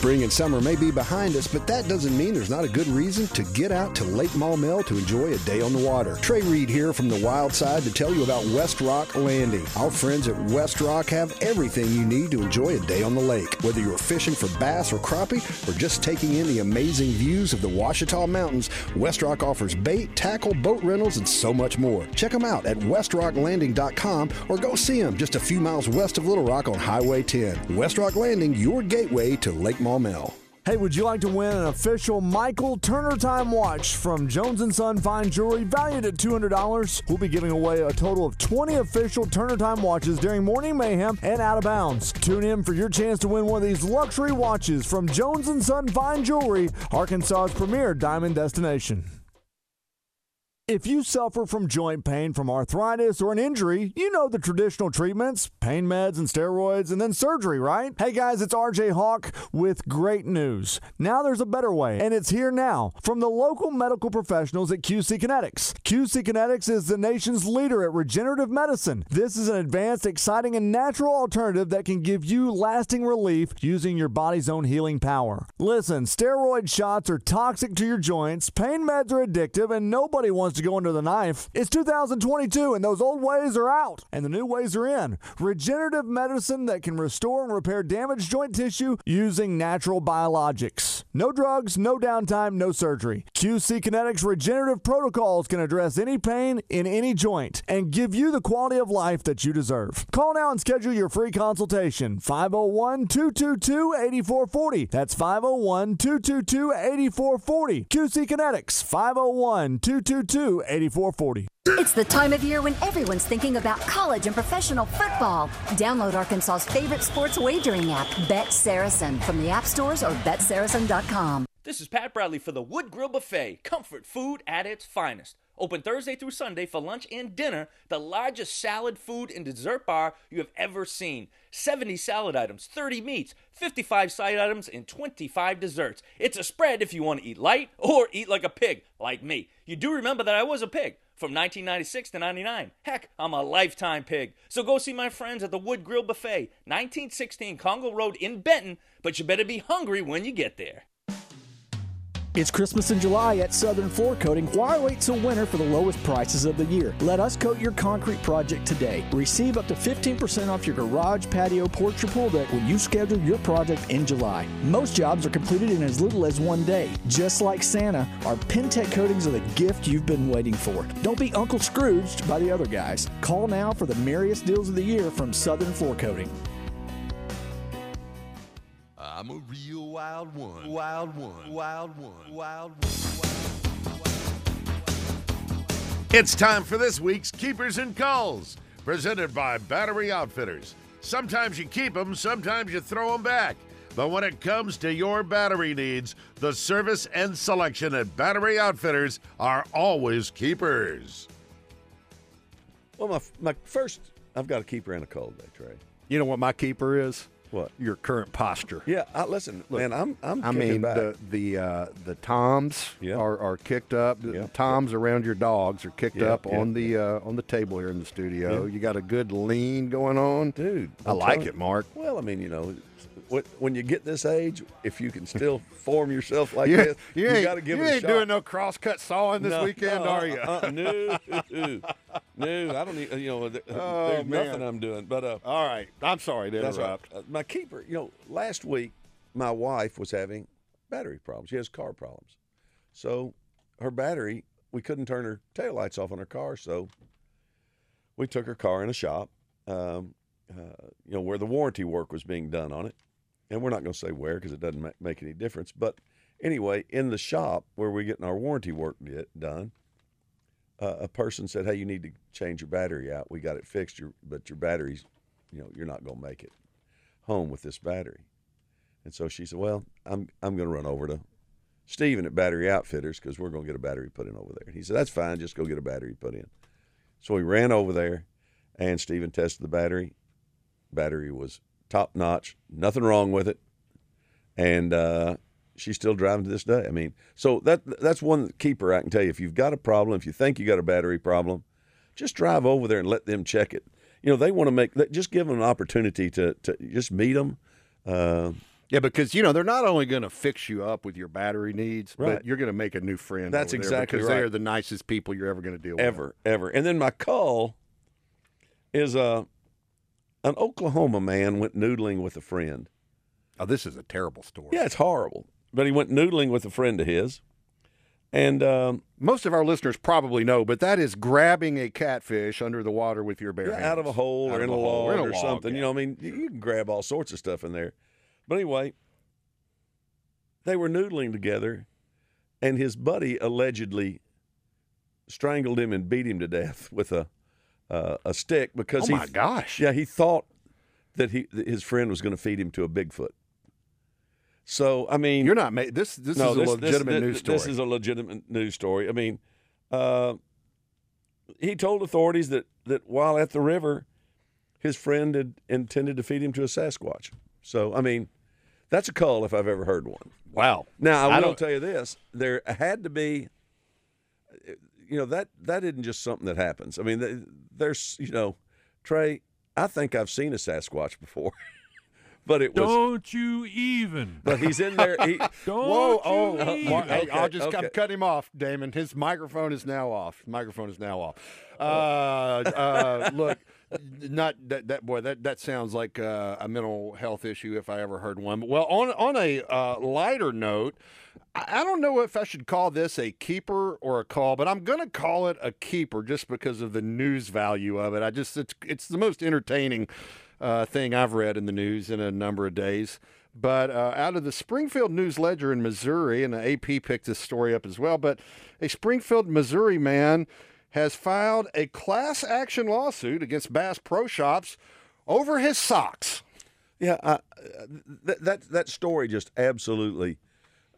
Spring and summer may be behind us, but that doesn't mean there's not a good reason to get out to Lake Maumelle to enjoy a day on the water. Trey Reid here from the Wild Side to tell you about West Rock Landing. Our friends at West Rock have everything you need to enjoy a day on the lake. Whether you're fishing for bass or crappie or just taking in the amazing views of the Ouachita Mountains, West Rock offers bait, tackle, boat rentals, and so much more. Check them out at westrocklanding.com or go see them just a few miles west of Little Rock on Highway 10. West Rock Landing, your gateway to Lake Maumelle. Hey, would you like to win an official Michael Turner Time watch from Jones & Son Fine Jewelry valued at $200? We'll be giving away a total of 20 official Turner Time watches during Morning Mayhem and Out of Bounds. Tune in for your chance to win one of these luxury watches from Jones & Son Fine Jewelry, Arkansas's premier diamond destination. If you suffer from joint pain from arthritis or an injury, you know the traditional treatments pain meds and steroids and then surgery, right? Hey guys, it's RJ Hawk with great news. Now there's a better way, and it's here now from the local medical professionals at QC Kinetics. QC Kinetics is the nation's leader at regenerative medicine. This is an advanced, exciting, and natural alternative that can give you lasting relief using your body's own healing power. Listen, steroid shots are toxic to your joints, pain meds are addictive, and nobody wants to go under the knife. It's 2022 and those old ways are out and the new ways are in. Regenerative medicine that can restore and repair damaged joint tissue using natural biologics. No drugs, no downtime, no surgery. QC Kinetics regenerative protocols can address any pain in any joint and give you the quality of life that you deserve. Call now and schedule your free consultation 501 222 8440. That's 501 222 8440. QC Kinetics 501 222 8440. It's the time of year when everyone's thinking about college and professional football. Download Arkansas's favorite sports wagering app, Bet Saracen, from the app stores or betsaracen.com. This is Pat Bradley for the Wood Grill Buffet. Comfort food at its finest. Open Thursday through Sunday for lunch and dinner. The largest salad, food, and dessert bar you have ever seen. 70 salad items, 30 meats, 55 side items, and 25 desserts. It's a spread if you want to eat light or eat like a pig, like me. You do remember that I was a pig. from 1996 to 99. Heck, I'm a lifetime pig. So go see my friends at the Wood Grill Buffet, 1916 Congo Road in Benton, but you better be hungry when you get there. It's Christmas in July at Southern Floor Coating. Why wait till winter for the lowest prices of the year? Let us coat your concrete project today. Receive up to 15% off your garage, patio, porch, or pool deck when you schedule your project in July. Most jobs are completed in as little as one day. Just like Santa, our Penntek coatings are the gift you've been waiting for. Don't be Uncle Scrooged by the other guys. Call now for the merriest deals of the year from Southern Floor Coating. I'm a real wild one. Wild one. Wild one. Wild one. It's time for this week's Keepers and Calls, presented by Battery Outfitters. Sometimes you keep them, sometimes you throw them back. But when it comes to your battery needs, the service and selection at Battery Outfitters are always keepers. Well, my my first, I've got a keeper and a cold day, Trey. You know what my keeper is? What? Your current posture. Yeah, I, listen, Look, man, I'm I'm. I mean, back. the the uh, the toms Yeah. are, are kicked up. The Yeah. toms around your dogs are kicked Yeah, up yeah, on the uh, on the table here in the studio. Yeah. You got a good lean going on, dude. I I'm like telling- it, Mark. Well, I mean, you know, when- when you get this age, if you can still form yourself like you, this, you you ain't, got to give you it a ain't doing no crosscut sawing this No, weekend, no, are you? uh, no, no, I don't need. You know, th- Oh, there's man. nothing I'm doing. But uh, All right, I'm sorry to that's right. Uh, my keeper. You know, last week my wife was having battery problems. She has car problems, so her battery. We couldn't turn her taillights off on her car, so we took her car in a shop. Um, uh, you know where the warranty work was being done on it, and we're not going to say where because it doesn't ma- make any difference. But anyway, in the shop where we're getting our warranty work done, uh, a person said, "Hey, you need to change your battery out. We got it fixed, your, but your battery's, you know, you're not going to make it home with this battery." And so she said, "Well, I'm I'm going to run over to Steven at Battery Outfitters because we're going to get a battery put in over there." And he said, "That's fine. Just go get a battery put in." So we ran over there, and Steven tested the battery. Battery was top notch, nothing wrong with it, and uh, she's still driving to this day. I mean, so that that's one keeper I can tell you. If you've got a problem, if you think you got a battery problem, just drive over there and let them check it. You know, they want to make just give them an opportunity to to just meet them. Uh, Yeah, because you know they're not only going to fix you up with your battery needs, Right. but you're going to make a new friend. That's over there exactly because right. they are the nicest people you're ever going to deal with. ever, ever. And then my call is uh, an Oklahoma man went noodling with a friend. Oh, this is a terrible story. Yeah, it's horrible. But he went noodling with a friend of his, and um, Most of our listeners probably know, but that is grabbing a catfish under the water with your bare yeah, hands. out of a hole Out or in a, hole, log in a or log, something. You know, I mean, you can grab all sorts of stuff in there. But anyway, they were noodling together, and his buddy allegedly strangled him and beat him to death with a uh, a stick because Oh, he my gosh. yeah he thought that he that his friend was going to feed him to a bigfoot. So I mean, You're not ma- this. This no, is a legitimate this, news story. This is a legitimate news story. I mean, uh, he told authorities that that while at the river, his friend had intended to feed him to a Sasquatch. So I mean, that's a call if I've ever heard one. wow. Now I, I will don't- tell you this: there had to be, you know, that that isn't just something that happens. I mean, there's, you know, Trey. I think I've seen a Sasquatch before, but it was. Don't you even. But he's in there. He, Don't Whoa! you Oh, even. Mar- hey, I'll just okay. I'm cut him off, Damon. His microphone is now off. Microphone is now off. Uh, uh, look, not that that boy. That that sounds like uh, a mental health issue if I ever heard one. Well, on on a uh, lighter note, I I don't know if I should call this a keeper or a call, but I'm going to call it a keeper just because of the news value of it. I just it's it's the most entertaining uh, thing I've read in the news in a number of days. But uh, out of the Springfield News-Leader in Missouri, and the AP picked this story up as well. But a Springfield, Missouri man has filed a class action lawsuit against Bass Pro Shops over his socks. Yeah, I, that that that story just absolutely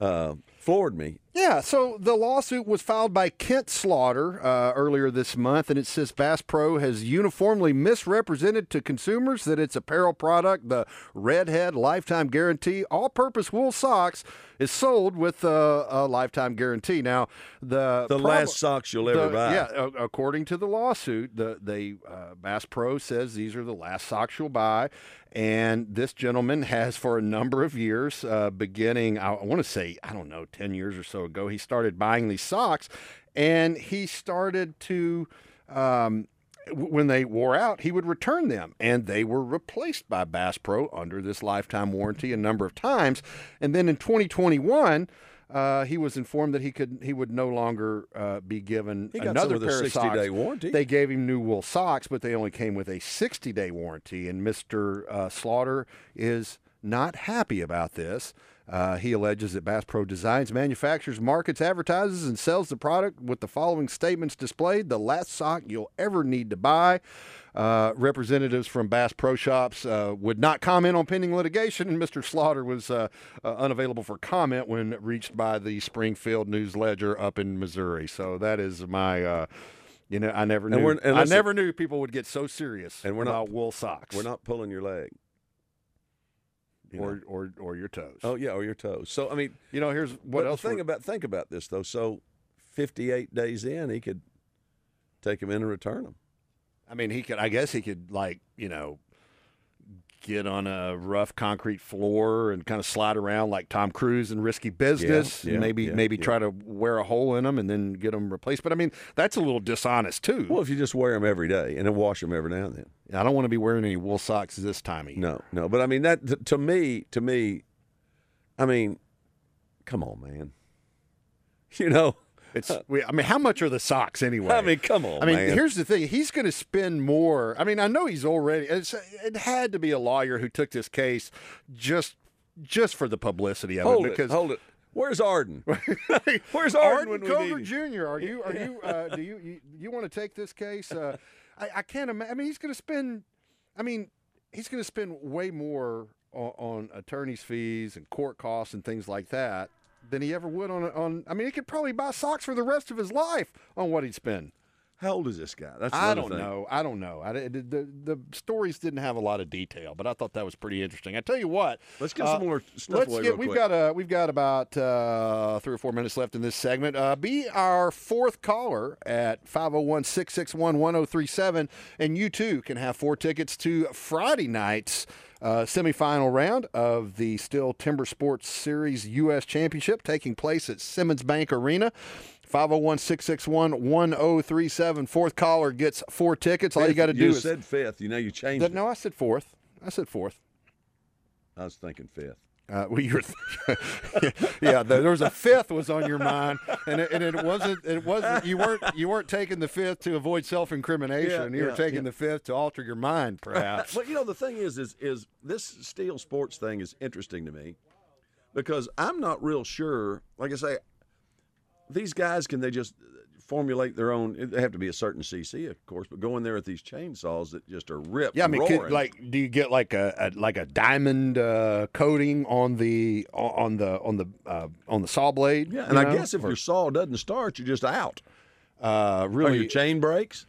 uh, Forward me. Yeah, so the lawsuit was filed by Kent Slaughter uh, earlier this month, and it says Bass Pro has uniformly misrepresented to consumers that its apparel product, the Redhead Lifetime Guarantee All Purpose Wool Socks, is sold with a, a lifetime guarantee. Now, the The last socks you'll ever the- buy. Yeah, a- according to the lawsuit, the they uh, Bass Pro says these are the last socks you'll buy, and this gentleman has for a number of years, uh, beginning I, I want to say I don't know ten years or so ago, he started buying these socks, and he started to. Um, when they wore out, he would return them, and they were replaced by Bass Pro under this lifetime warranty a number of times. And then in 2021, uh, he was informed that he could he would no longer uh, be given another some with a pair of socks. 60-day warranty. They gave him new wool socks, but they only came with a 60 day warranty. And Mr. Uh, Slaughter is not happy about this. Uh, he alleges that Bass Pro designs, manufactures, markets, advertises, and sells the product with the following statements displayed the last sock you'll ever need to buy. Uh, representatives from Bass Pro Shops uh, would not comment on pending litigation, and Mr. Slaughter was uh, uh, unavailable for comment when reached by the Springfield News-Leader up in Missouri. So that is my. Uh, you know, I never knew. we're- and I never knew people would get so serious And we're not- about wool socks. We're not pulling your leg. Or, or or your toes. Oh yeah, or your toes. So I mean, you know, here's what else The thing about think about this though. So, fifty-eight days in, he could take him in and return him. I mean, he could. I guess he could, like, you know, get on a rough concrete floor and kind of slide around like Tom Cruise in Risky Business. yeah, and maybe yeah, maybe yeah. try to wear a hole in them and then get them replaced. But I mean, that's a little dishonest too. Well, if you just wear them every day and then wash them every now and then. I don't want to be wearing any wool socks this time of year. No, no. But I mean that th- to me, to me, I mean, come on, man. You know, It's. we, I mean, how much are the socks anyway? I mean, come on, I mean, man. here's the thing. He's going to spend more. I mean, I know he's already. It's, it had to be a lawyer who took this case just just for the publicity of hold it. it, Because hold it. Where's Arden? Where's Arden, Arden Cogar? Jr. Are you? Are you? Uh, do you? You, you want to take this case? Uh, I, I can't imagine. I mean, he's going to spend. I mean, he's going to spend way more on, on attorney's fees and court costs and things like that than he ever would on on. I mean, he could probably buy socks for the rest of his life on what he'd spend. How old is this guy? That's I don't thing. know. I don't know. I, the, the the stories didn't have a lot of detail, but I thought that was pretty interesting. I tell you what. Let's get uh, some more stuff Let's get. We've quick. got a. We've got about uh, three or four minutes left in this segment. Uh, be our fourth caller at 501-661-1037, and you too can have four tickets to Friday night's. Uh, semifinal round of the Stihl Timber Sports Series U.S. Championship taking place at Simmons Bank Arena. 501 661 1037. Fourth caller gets four tickets. All you got to do you is. said fifth. You know you changed That- no, I said fourth. I said fourth. I was thinking fifth. Uh, well, you were, yeah. There was a fifth was on your mind, and it, and it wasn't. It wasn't. You weren't. You weren't taking the fifth to avoid self incrimination. Yeah, you were taking yeah. the fifth to alter your mind, perhaps. But you know the thing is, is is this Stihl sports thing is interesting to me because I'm not real sure. Like I say, these guys can they just formulate their own? They have to be a certain CC, of course, but go in there with these chainsaws that just are ripped. yeah, I mean, could, like, do you get like a, a like a diamond uh, coating on the on the on the uh, on the saw blade? yeah, and I know? guess if Or, your saw doesn't start, you're just out. uh, Or really, your chain breaks.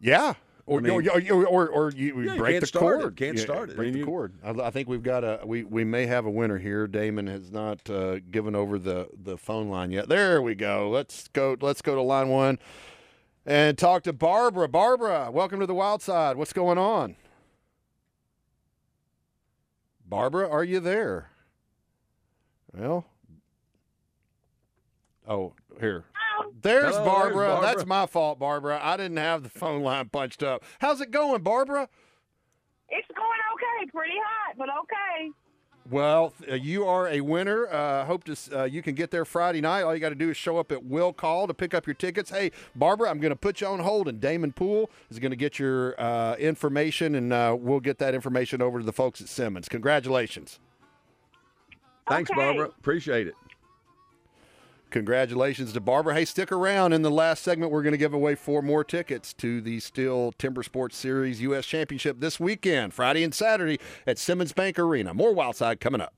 Yeah. Or, I mean- or, or, or, or you, Yeah, break can't the start it. cord. Can't Yeah, start it. Break the cord. I, I think we've got a we, we may have a winner here. Damon has not uh, given over the, the phone line yet. There we go. Let's go. Let's go to line one and talk to Barbara. Barbara, welcome to the Wild Side. What's going on? Barbara, are you there? Well, oh, here. There's Hello, there's Barbara. Barbara. That's my fault, Barbara. I didn't have the phone line punched up. How's it going, Barbara? It's going okay, pretty hot, but okay. Well, uh, you are a winner. Uh, hope to uh, you can get there Friday night. All you got to do is show up at Will Call to pick up your tickets. Hey, Barbara, I'm going to put you on hold, and Damon Poole is going to get your uh, information, and uh, we'll get that information over to the folks at Simmons. Congratulations. Thanks, Okay. Barbara. Appreciate it. Congratulations to Barbara. Hey, stick around. In the last segment, we're going to give away four more tickets to the Stihl Timber Sports Series U.S. Championship this weekend, Friday and Saturday at Simmons Bank Arena. More Wild Side coming up.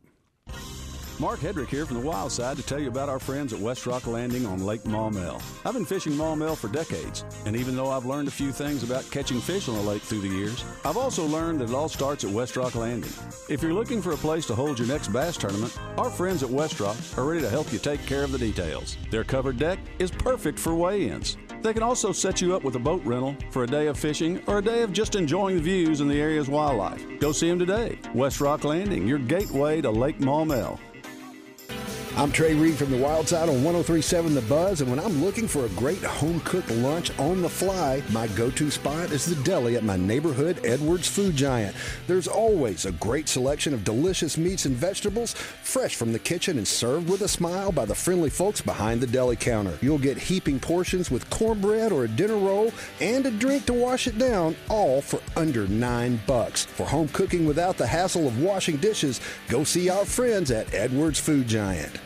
Mark Hedrick here from the Wild Side to tell you about our friends at West Rock Landing on Lake Maumelle. I've been fishing Maumelle for decades, and even though I've learned a few things about catching fish on the lake through the years, I've also learned that it all starts at West Rock Landing. If you're looking for a place to hold your next bass tournament, our friends at West Rock are ready to help you take care of the details. Their covered deck is perfect for weigh-ins. They can also set you up with a boat rental for a day of fishing or a day of just enjoying the views and the area's wildlife. Go see them today. West Rock Landing, your gateway to Lake Maumelle. I'm Trey Reid from the Wild Side on 1037 The Buzz, and when I'm looking for a great home cooked lunch on the fly, my go to spot is the deli at my neighborhood Edwards Food Giant. There's always a great selection of delicious meats and vegetables, fresh from the kitchen and served with a smile by the friendly folks behind the deli counter. You'll get heaping portions with cornbread or a dinner roll and a drink to wash it down, all for under nine bucks. For home cooking without the hassle of washing dishes, go see our friends at Edwards Food Giant.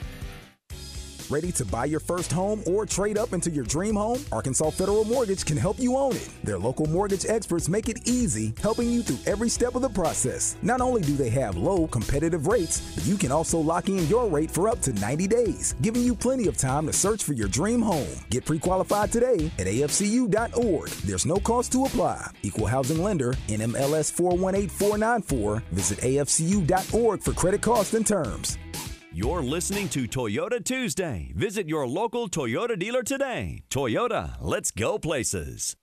Ready to buy your first home or trade up into your dream home? Arkansas Federal Mortgage can help you own it. Their local mortgage experts make it easy, helping you through every step of the process. Not only do they have low, competitive rates, but you can also lock in your rate for up to 90 days, giving you plenty of time to search for your dream home. Get pre qualified today at afcu.org. There's no cost to apply. Equal housing lender, NMLS 418494. Visit afcu.org for credit cost and terms. You're listening to Toyota Tuesday. Visit your local Toyota dealer today. Toyota, let's go places.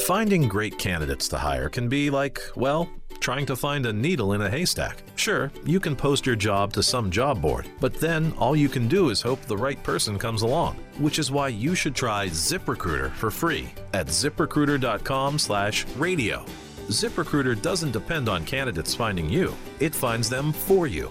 Finding great candidates to hire can be like, well, trying to find a needle in a haystack. Sure, you can post your job to some job board, but then all you can do is hope the right person comes along, which is why you should try ZipRecruiter for free at ziprecruiter.com/radio. ZipRecruiter doesn't depend on candidates finding you. It finds them for you.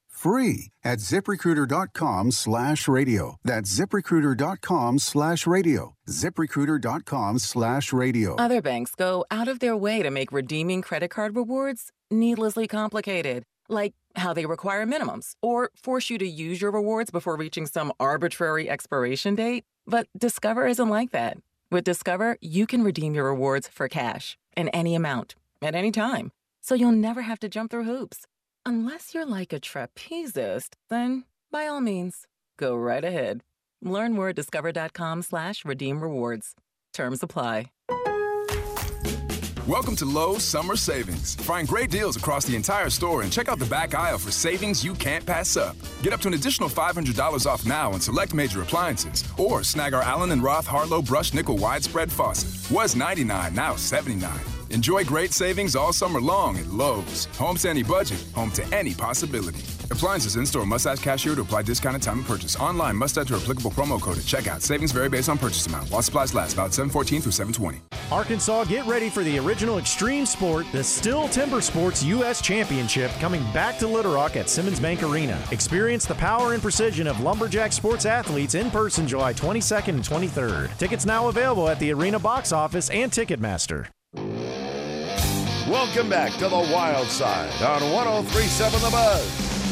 free at ziprecruiter.com slash radio. That's ziprecruiter.com slash radio. ziprecruiter.com slash radio. Other banks go out of their way to make redeeming credit card rewards needlessly complicated, like how they require minimums or force you to use your rewards before reaching some arbitrary expiration date. But Discover isn't like that. With Discover, you can redeem your rewards for cash in any amount at any time, so you'll never have to jump through hoops. Unless you're like a trapezist, then by all means, go right ahead. Learn more at discover.com slash redeem rewards. Terms apply. Welcome to Lowe's Summer Savings. Find great deals across the entire store and check out the back aisle for savings you can't pass up. Get up to an additional $500 off now on select major appliances. Or snag our Allen & Roth Harlow Brush Nickel Widespread Faucet. Was 99, now 79 Enjoy great savings all summer long at Lowe's. Home to any budget, home to any possibility. Appliances in store must ask cashier to apply discount at time of purchase. Online must enter applicable promo code at checkout. Savings vary based on purchase amount. While supplies last, about 714 through 720. Arkansas, get ready for the original extreme sport, the Stihl Timber Sports U.S. Championship, coming back to Little Rock at Simmons Bank Arena. Experience the power and precision of lumberjack sports athletes in person July 22nd and 23rd. Tickets now available at the arena box office and Ticketmaster. Welcome back to the Wild Side on 1037 The Buzz.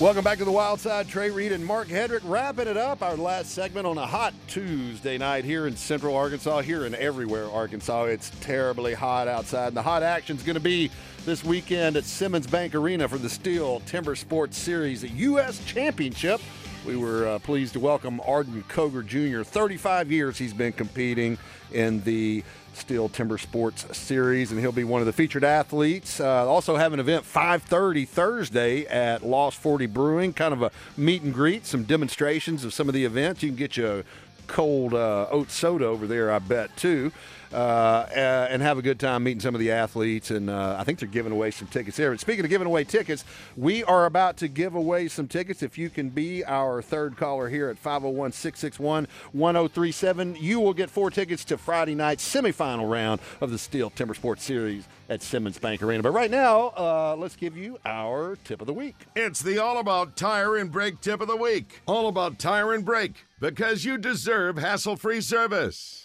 Welcome back to the Wild Side. Trey Reid and Mark Hedrick wrapping it up. Our last segment on a hot Tuesday night here in Central Arkansas, here and everywhere Arkansas. It's terribly hot outside. And the hot action's going to be this weekend at Simmons Bank Arena for the Stihl Timber Sports Series U.S. Championship. We were uh, pleased to welcome Arden Cogar Jr. 35 years he's been competing in the Stihl Timber Sports Series, and he'll be one of the featured athletes. Uh, also have an event 5:30 Thursday at Lost 40 Brewing, kind of a meet and greet, some demonstrations of some of the events. You can get you a cold uh, oat soda over there, I bet too. Uh, uh, and have a good time meeting some of the athletes. And uh, I think they're giving away some tickets there. And speaking of giving away tickets, we are about to give away some tickets. If you can be our third caller here at 501 661 1037, you will get four tickets to Friday night's semifinal round of the Stihl Timber Sports Series at Simmons Bank Arena. But right now, uh, let's give you our tip of the week. It's the All About Tire and Brake tip of the week. All about tire and brake because you deserve hassle free service.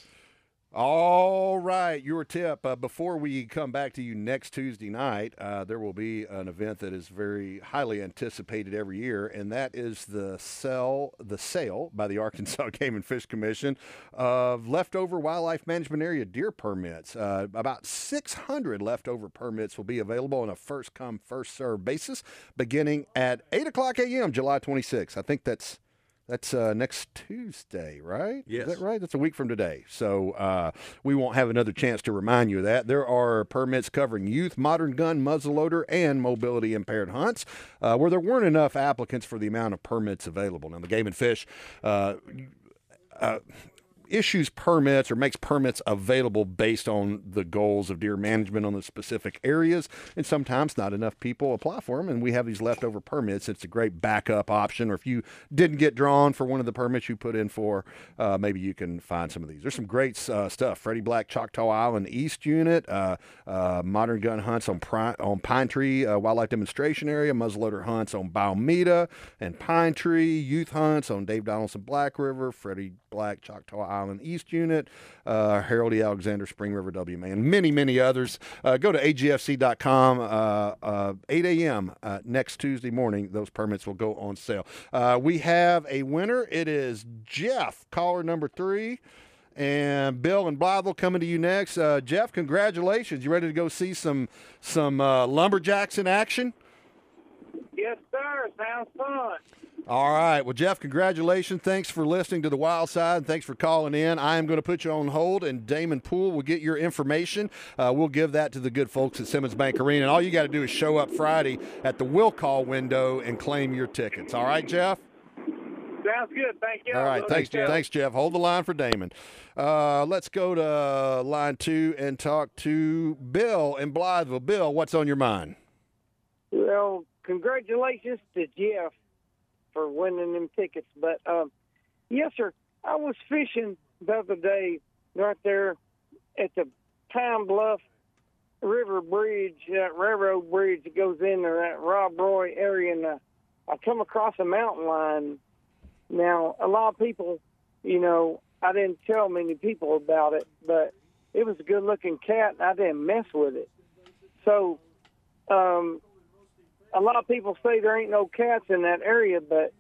All right, your tip. Uh, before we come back to you next Tuesday night, uh, there will be an event that is very highly anticipated every year, and that is the sell the sale by the Arkansas Game and Fish Commission of leftover wildlife management area deer permits. Uh, about 600 leftover permits will be available on a first come first served basis, beginning at 8 o'clock a.m. July 26th. I think that's that's uh, next Tuesday, right? Yes. Is that right? That's a week from today. So uh, we won't have another chance to remind you of that. There are permits covering youth, modern gun, muzzleloader, and mobility impaired hunts, uh, where there weren't enough applicants for the amount of permits available. Now, the Game and Fish. Uh, uh, issues permits or makes permits available based on the goals of deer management on the specific areas. And sometimes not enough people apply for them, and we have these leftover permits. It's a great backup option. Or if you didn't get drawn for one of the permits you put in for, uh, maybe you can find some of these. There's some great uh, stuff. Freddie Black Choctaw Island East Unit, uh, uh modern gun hunts on, Pri- on Pine Tree uh, Wildlife Demonstration Area, muzzleloader hunts on Balmeda and Pine Tree, youth hunts on Dave Donaldson Black River, Freddie Black Choctaw Island East Unit, uh, Harold E. Alexander Spring River WMA, and many, many others. Uh, go to agfc.com, uh, uh, 8 a.m. Uh, next Tuesday morning. Those permits will go on sale. Uh, we have a winner. It is Jeff, caller number three. And Bill and Blytheville coming to you next. Jeff, congratulations! You ready to go see some some lumberjacks in action? Yes, sir. Sounds fun. All right. Well, Jeff, congratulations. Thanks for listening to the Wild Side. Thanks for calling in. I am going to put you on hold, and Damon Poole will get your information. Uh, we'll give that to the good folks at Simmons Bank Arena. And all you got to do is show up Friday at the will call window and claim your tickets. All right, Jeff? Sounds good. Thank you. All right. Thanks, Jeff. Thanks, Jeff. Hold the line for Damon. Uh, let's go to line two and talk to Bill in Blytheville. Bill, what's on your mind? Well, congratulations to Jeff winning them tickets. But um, yes, sir. I was fishing the other day right there at the Pine Bluff River Bridge, that railroad bridge that goes in there, that Rob Roy area, and uh, I come across a mountain lion. Now, a lot of people, you know, I didn't tell many people about it, but it was a good-looking cat, and I didn't mess with it. So, um, a lot of people say there ain't no cats in that area, but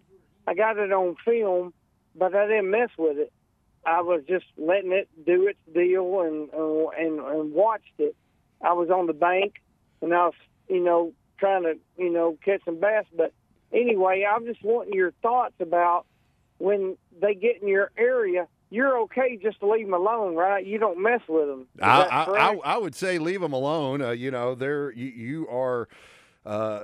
I got it on film, but I didn't mess with it. I was just letting it do its deal and uh, and and watched it. I was on the bank and I was, you know, trying to, you know, catch some bass. But anyway, I'm just wanting your thoughts about when they get in your area. You're okay just to leave them alone, right? You don't mess with them. I, I, I. I would say leave them alone. Uh, you know, they're you, you are. Uh,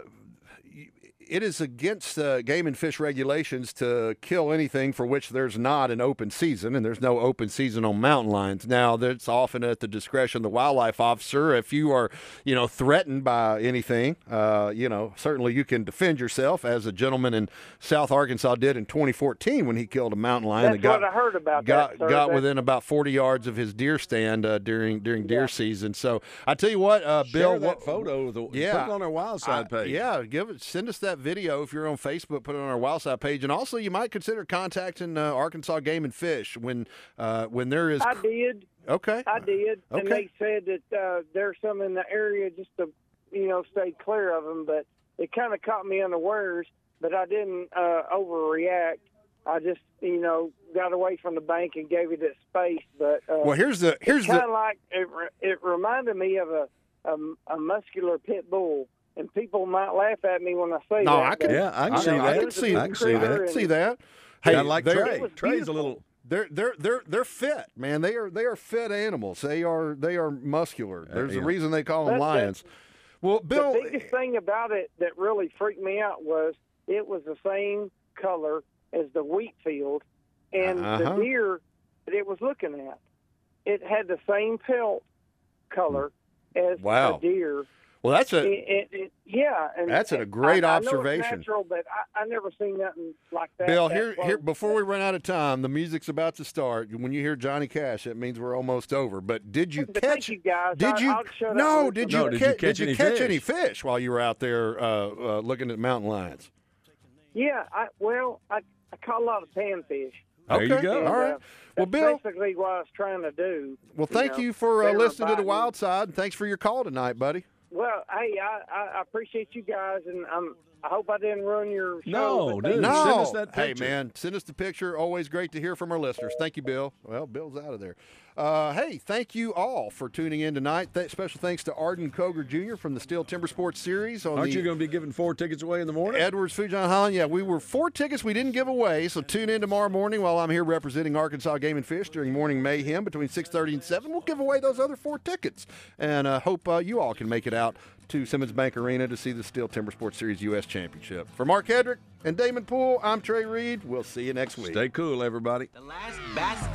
it is against uh, game and fish regulations to kill anything for which there's not an open season, and there's no open season on mountain lions. Now, that's often at the discretion of the wildlife officer. If you are, you know, threatened by anything, uh, you know, certainly you can defend yourself, as a gentleman in South Arkansas did in 2014 when he killed a mountain lion That's that got what I heard about got that. Sir. got That- within about 40 yards of his deer stand uh, during during deer season. So I tell you what, uh, Share Bill, that what- photo. The, yeah, put it on our Wild Side I- page. yeah, give it. Send us that video if you're on Facebook. Put it on our Wild Side page, and also you might consider contacting uh, Arkansas Game and Fish when uh, when there is. I did. Okay. I did, and they said that uh, there's some in the area just to, you know, stay clear of them. But it kind of caught me unawares. But I didn't uh, overreact. I just, you know, got away from the bank and gave it its space. But uh, Well, here's the- here's kind the- of like it. It reminded me of a, a a muscular pit bull. And people might laugh at me when I say No, that. I can. but, I, you I, know, I can see. big I can see that. critter See and- that. Kinda like Trey. Trey's a little. They're they're they're they're fit, man. They are they are fit animals. They are they are muscular. There's yeah. a reason they call them That's it. lions. Well, Bill, the biggest thing about it that really freaked me out was it was the same color as the wheat field, and Uh-huh. the deer that it was looking at, it had the same pelt color as Wow. a deer. Well, that's a It- it- it- yeah, and That's a great I- I know it's natural, but I, I never seen nothing like that. Bill, that here, close. here, before we run out of time, the music's about to start. When you hear Johnny Cash, it means we're almost over. But did you But catch? thank you guys. Did you? I'll shut up no, did you, No, did ca- you catch did you any catch fish? any fish while you were out there uh, uh, looking at mountain lions? Yeah, I, well, I, I caught a lot of panfish. There you go. And, All right. uh, Well, Bill- basically what I was trying to do. Well, thank know. you for uh, They listening to the. Wild Side. and Thanks for your call tonight, buddy. Well, hey, I, I, appreciate you guys, and I'm. I hope I didn't ruin your show. No, dude. No, Send us that hey man, send us the picture. Always great to hear from our listeners. Thank you, Bill. Well, Bill's out of there. Uh, hey, thank you all for tuning in tonight. Th- special thanks to Arden Cogar Jr. from the Stihl Timber Sports Series on Aren't the you going to be giving four tickets away in the morning? Edwards Fujon Holland. Yeah, we were four tickets we didn't give away. So tune in tomorrow morning while I'm here representing Arkansas Game and Fish during morning mayhem between 6:30 and 7. We'll give away those other four tickets, and uh, hope uh, you all can make it out to Simmons Bank Arena to see the Stihl Timber Sports Series U.S. Championship. For Mark Hedrick and Damon Poole, I'm Trey Reid. We'll see you next week. Stay cool, everybody. The last bastion